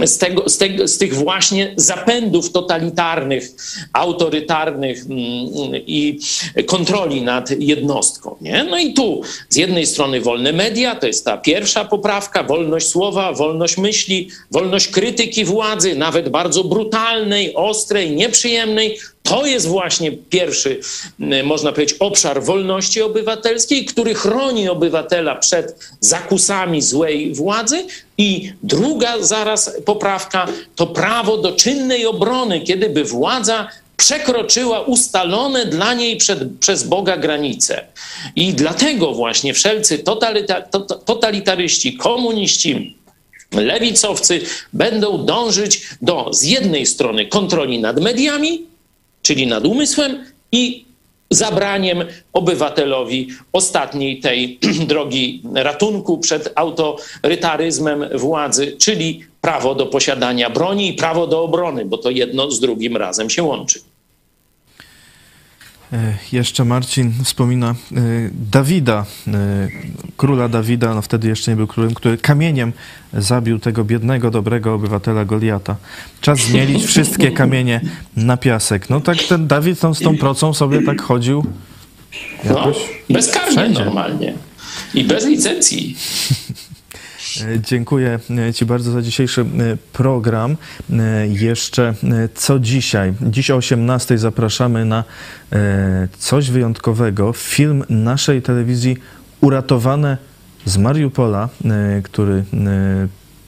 z, tego, z, tego, z tych właśnie zapędów totalitarnych, autorytarnych mm, i kontroli nad jednostką. Nie? No i tu z jednej strony wolne media, to jest ta pierwsza poprawka, wolność słowa, wolność myśli, wolność krytyki władzy, nawet bardzo brutalnej, ostrej, nieprzyjemnej, to jest właśnie pierwszy, można powiedzieć, obszar wolności obywatelskiej, który chroni obywatela przed zakusami złej władzy. I druga zaraz poprawka to prawo do czynnej obrony, kiedyby władza przekroczyła ustalone dla niej przed, przez Boga granice. I dlatego właśnie wszelcy totalita, to, totalitaryści, komuniści, lewicowcy będą dążyć do z jednej strony kontroli nad mediami, czyli nad umysłem i zabraniem obywatelowi ostatniej tej [CLEARS THROAT] drogi ratunku przed autorytaryzmem władzy, czyli prawo do posiadania broni i prawo do obrony, bo to jedno z drugim razem się łączy. E, jeszcze Marcin wspomina e, Dawida, e, króla Dawida, no wtedy jeszcze nie był królem, który kamieniem zabił tego biednego, dobrego obywatela Goliata. Czas zmielić wszystkie kamienie na piasek. No tak ten Dawid z tą procą sobie tak chodził jakoś no, bezkarnie wszędzie. normalnie i bez licencji. E, dziękuję e, Ci bardzo za dzisiejszy e, program. Jeszcze co dzisiaj? Dziś o 18 zapraszamy na coś wyjątkowego. Film naszej telewizji Uratowane z Mariupola, który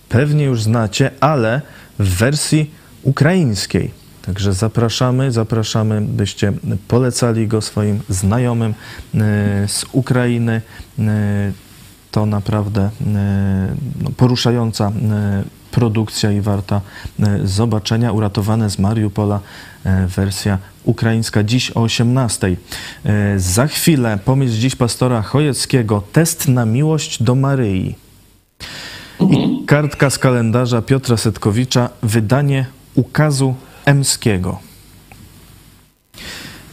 pewnie już znacie, ale w wersji ukraińskiej. Także zapraszamy, zapraszamy, byście polecali go swoim znajomym z Ukrainy to naprawdę e, no, poruszająca e, produkcja i warta e, zobaczenia. Uratowane z Mariupola wersja ukraińska dziś o 18. Za chwilę pomysł dziś pastora Chojeckiego test na miłość do Maryi. I kartka z kalendarza Piotra Setkowicza wydanie ukazu emskiego.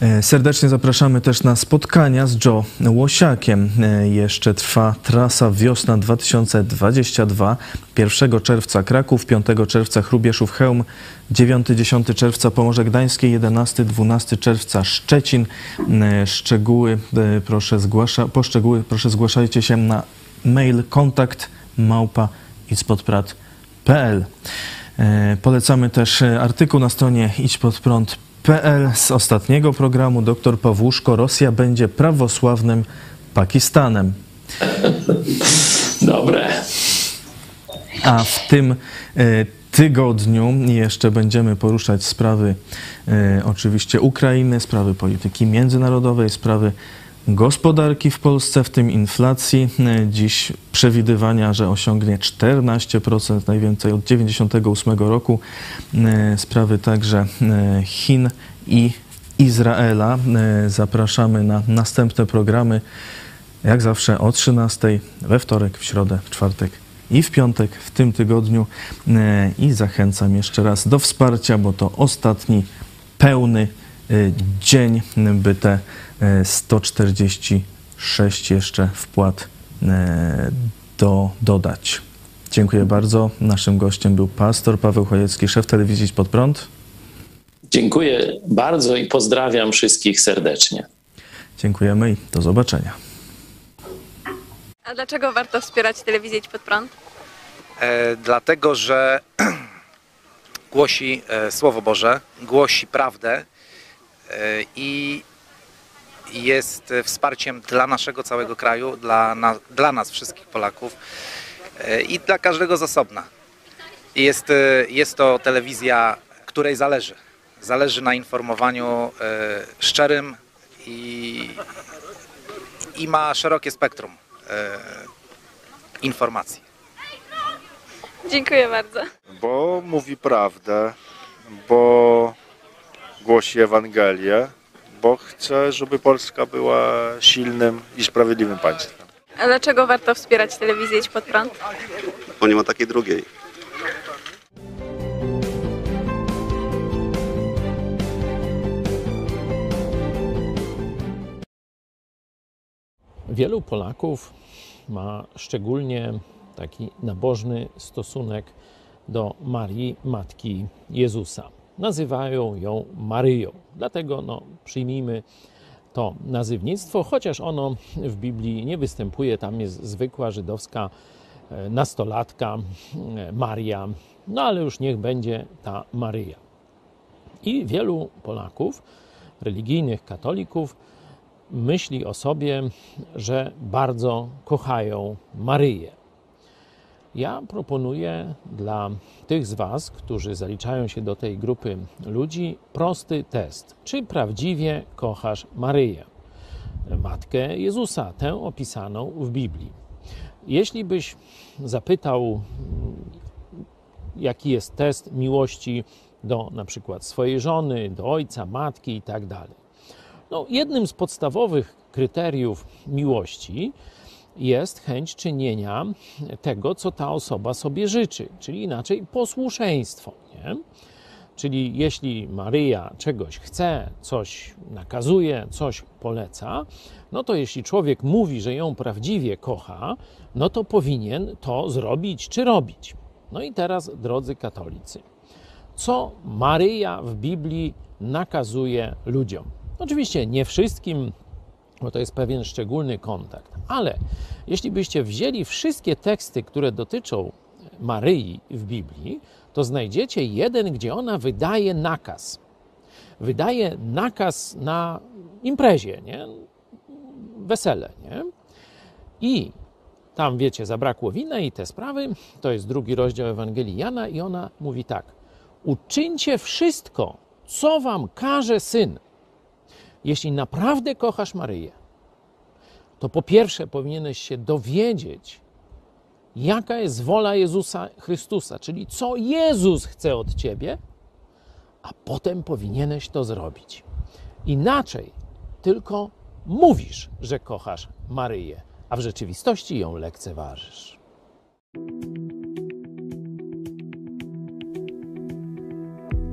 E, serdecznie zapraszamy też na spotkania z Joe Łosiakiem. E, jeszcze trwa trasa Wiosna 2022. 1 czerwca Kraków, 5 czerwca Chrubieszów Chełm, 9-10 czerwca Pomorze Gdańskie, 11-12 czerwca Szczecin. E, szczegóły proszę zgłasza, po szczegóły proszę zgłaszajcie się na mail kontakt małpa Polecamy też artykuł na stronie idźpodprąd.pl PL z ostatniego programu dr Pawłuszko Rosja będzie prawosławnym Pakistanem. Dobre. A w tym e, tygodniu. Jeszcze będziemy poruszać sprawy e, oczywiście Ukrainy, sprawy polityki międzynarodowej, sprawy gospodarki w Polsce, w tym inflacji. Dziś przewidywania, że osiągnie 14%, najwięcej od 1998 roku. Sprawy także e, Chin i Izraela. E, Zapraszamy na następne programy, jak zawsze o 13 we wtorek, w środę, w czwartek i w piątek w tym tygodniu. E, I zachęcam jeszcze raz do wsparcia, bo to ostatni pełny dzień, by te 146 jeszcze wpłat e, do, dodać. Dziękuję bardzo. Naszym gościem był pastor Paweł Chojecki, szef telewizji Pod Prąd. Dziękuję bardzo i pozdrawiam wszystkich serdecznie. Dziękujemy i do zobaczenia. A dlaczego warto wspierać telewizję Idź Pod Prąd? E, dlatego że [CLEARS THROAT] głosi e, Słowo Boże, głosi prawdę e, i jest e, wsparciem dla naszego całego kraju, dla, na, dla nas wszystkich Polaków e, i dla każdego z osobna. Jest, e, jest to telewizja, której zależy. Zależy na informowaniu szczerym i, i ma szerokie spektrum informacji. Dziękuję bardzo. bo mówi prawdę, bo głosi Ewangelię, bo chce, żeby Polska była silnym i sprawiedliwym państwem. A dlaczego warto wspierać telewizję Idź Pod Prąd? bo nie ma takiej drugiej. Wielu Polaków ma szczególnie taki nabożny stosunek do Marii, matki Jezusa. Nazywają ją Maryją. Dlatego no, przyjmijmy to nazywnictwo, chociaż ono w Biblii nie występuje. Tam jest zwykła żydowska e, nastolatka e, Maria, no ale już niech będzie ta Maryja. I wielu Polaków, religijnych katolików, myśli o sobie, że bardzo kochają Maryję. Ja proponuję dla tych z Was, którzy zaliczają się do tej grupy ludzi, prosty test. Czy prawdziwie kochasz Maryję, matkę Jezusa, tę opisaną w Biblii? Jeśli byś zapytał, jaki jest test miłości do na przykład swojej żony, do ojca, matki i tak. No, jednym z podstawowych kryteriów miłości jest chęć czynienia tego, co ta osoba sobie życzy, czyli inaczej posłuszeństwo. Nie? Czyli jeśli Maryja czegoś chce, coś nakazuje, coś poleca, no to jeśli człowiek mówi, że ją prawdziwie kocha, no to powinien to zrobić czy robić. No i teraz, drodzy katolicy, co Maryja w Biblii nakazuje ludziom? Oczywiście nie wszystkim, bo to jest pewien szczególny kontakt, ale jeśli byście wzięli wszystkie teksty, które dotyczą Maryi w Biblii, to znajdziecie jeden, gdzie ona wydaje nakaz. Wydaje nakaz na imprezie, nie? wesele. Nie? I tam, wiecie, zabrakło wina i te sprawy. To jest drugi rozdział Ewangelii Jana, i ona mówi tak: Uczyńcie wszystko, co wam każe syn. Jeśli naprawdę kochasz Maryję, to po pierwsze powinieneś się dowiedzieć, jaka jest wola Jezusa Chrystusa, czyli co Jezus chce od ciebie, a potem powinieneś to zrobić. Inaczej tylko mówisz, że kochasz Maryję, a w rzeczywistości ją lekceważysz.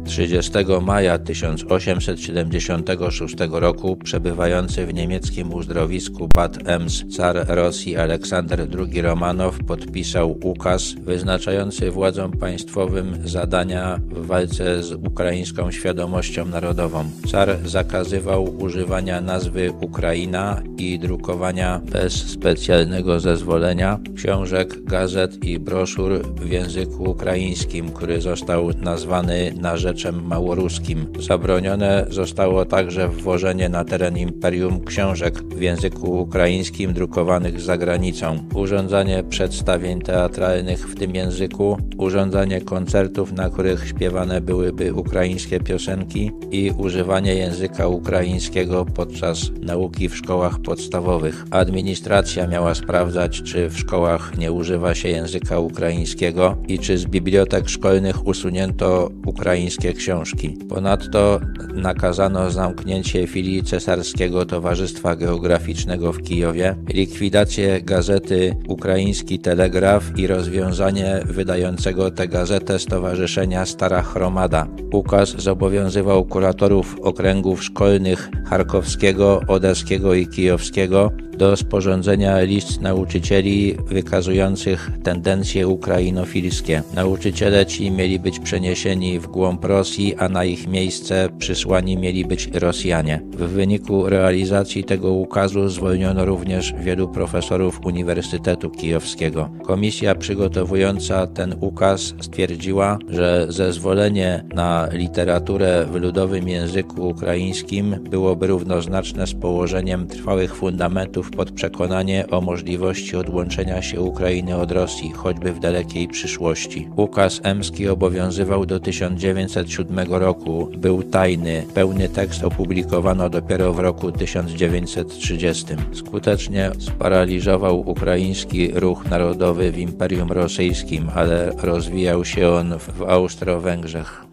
30 maja 1876 roku przebywający w niemieckim uzdrowisku Bad Ems car Rosji Aleksander II Romanow podpisał ukaz wyznaczający władzom państwowym zadania w walce z ukraińską świadomością narodową. Car zakazywał używania nazwy Ukraina i drukowania bez specjalnego zezwolenia książek, gazet i broszur w języku ukraińskim, który został nazwany na rzecz Tadeuszem Małoruskim. Zabronione zostało także wwożenie na teren imperium książek w języku ukraińskim drukowanych za granicą, urządzanie przedstawień teatralnych w tym języku, urządzanie koncertów, na których śpiewane byłyby ukraińskie piosenki i używanie języka ukraińskiego podczas nauki w szkołach podstawowych. Administracja miała sprawdzać, czy w szkołach nie używa się języka ukraińskiego i czy z bibliotek szkolnych usunięto ukraińskie książki. Ponadto nakazano zamknięcie filii Cesarskiego Towarzystwa Geograficznego w Kijowie, likwidację gazety Ukraiński Telegraf i rozwiązanie wydającego tę gazetę Stowarzyszenia Stara Chromada. Ukaz zobowiązywał kuratorów okręgów szkolnych charkowskiego, odeskiego i kijowskiego do sporządzenia list nauczycieli wykazujących tendencje ukrainofilskie. Nauczyciele ci mieli być przeniesieni w głąb Rosji, a na ich miejsce przysłani mieli być Rosjanie. W wyniku realizacji tego ukazu zwolniono również wielu profesorów Uniwersytetu Kijowskiego. Komisja przygotowująca ten ukaz stwierdziła, że zezwolenie na literaturę w ludowym języku ukraińskim byłoby równoznaczne z położeniem trwałych fundamentów pod przekonanie o możliwości odłączenia się Ukrainy od Rosji, choćby w dalekiej przyszłości. Ukaz emski obowiązywał do 1907 roku, był tajny, pełny tekst opublikowano dopiero w roku 1930. Skutecznie sparaliżował ukraiński ruch narodowy w Imperium Rosyjskim, ale rozwijał się on w Austro-Węgrzech.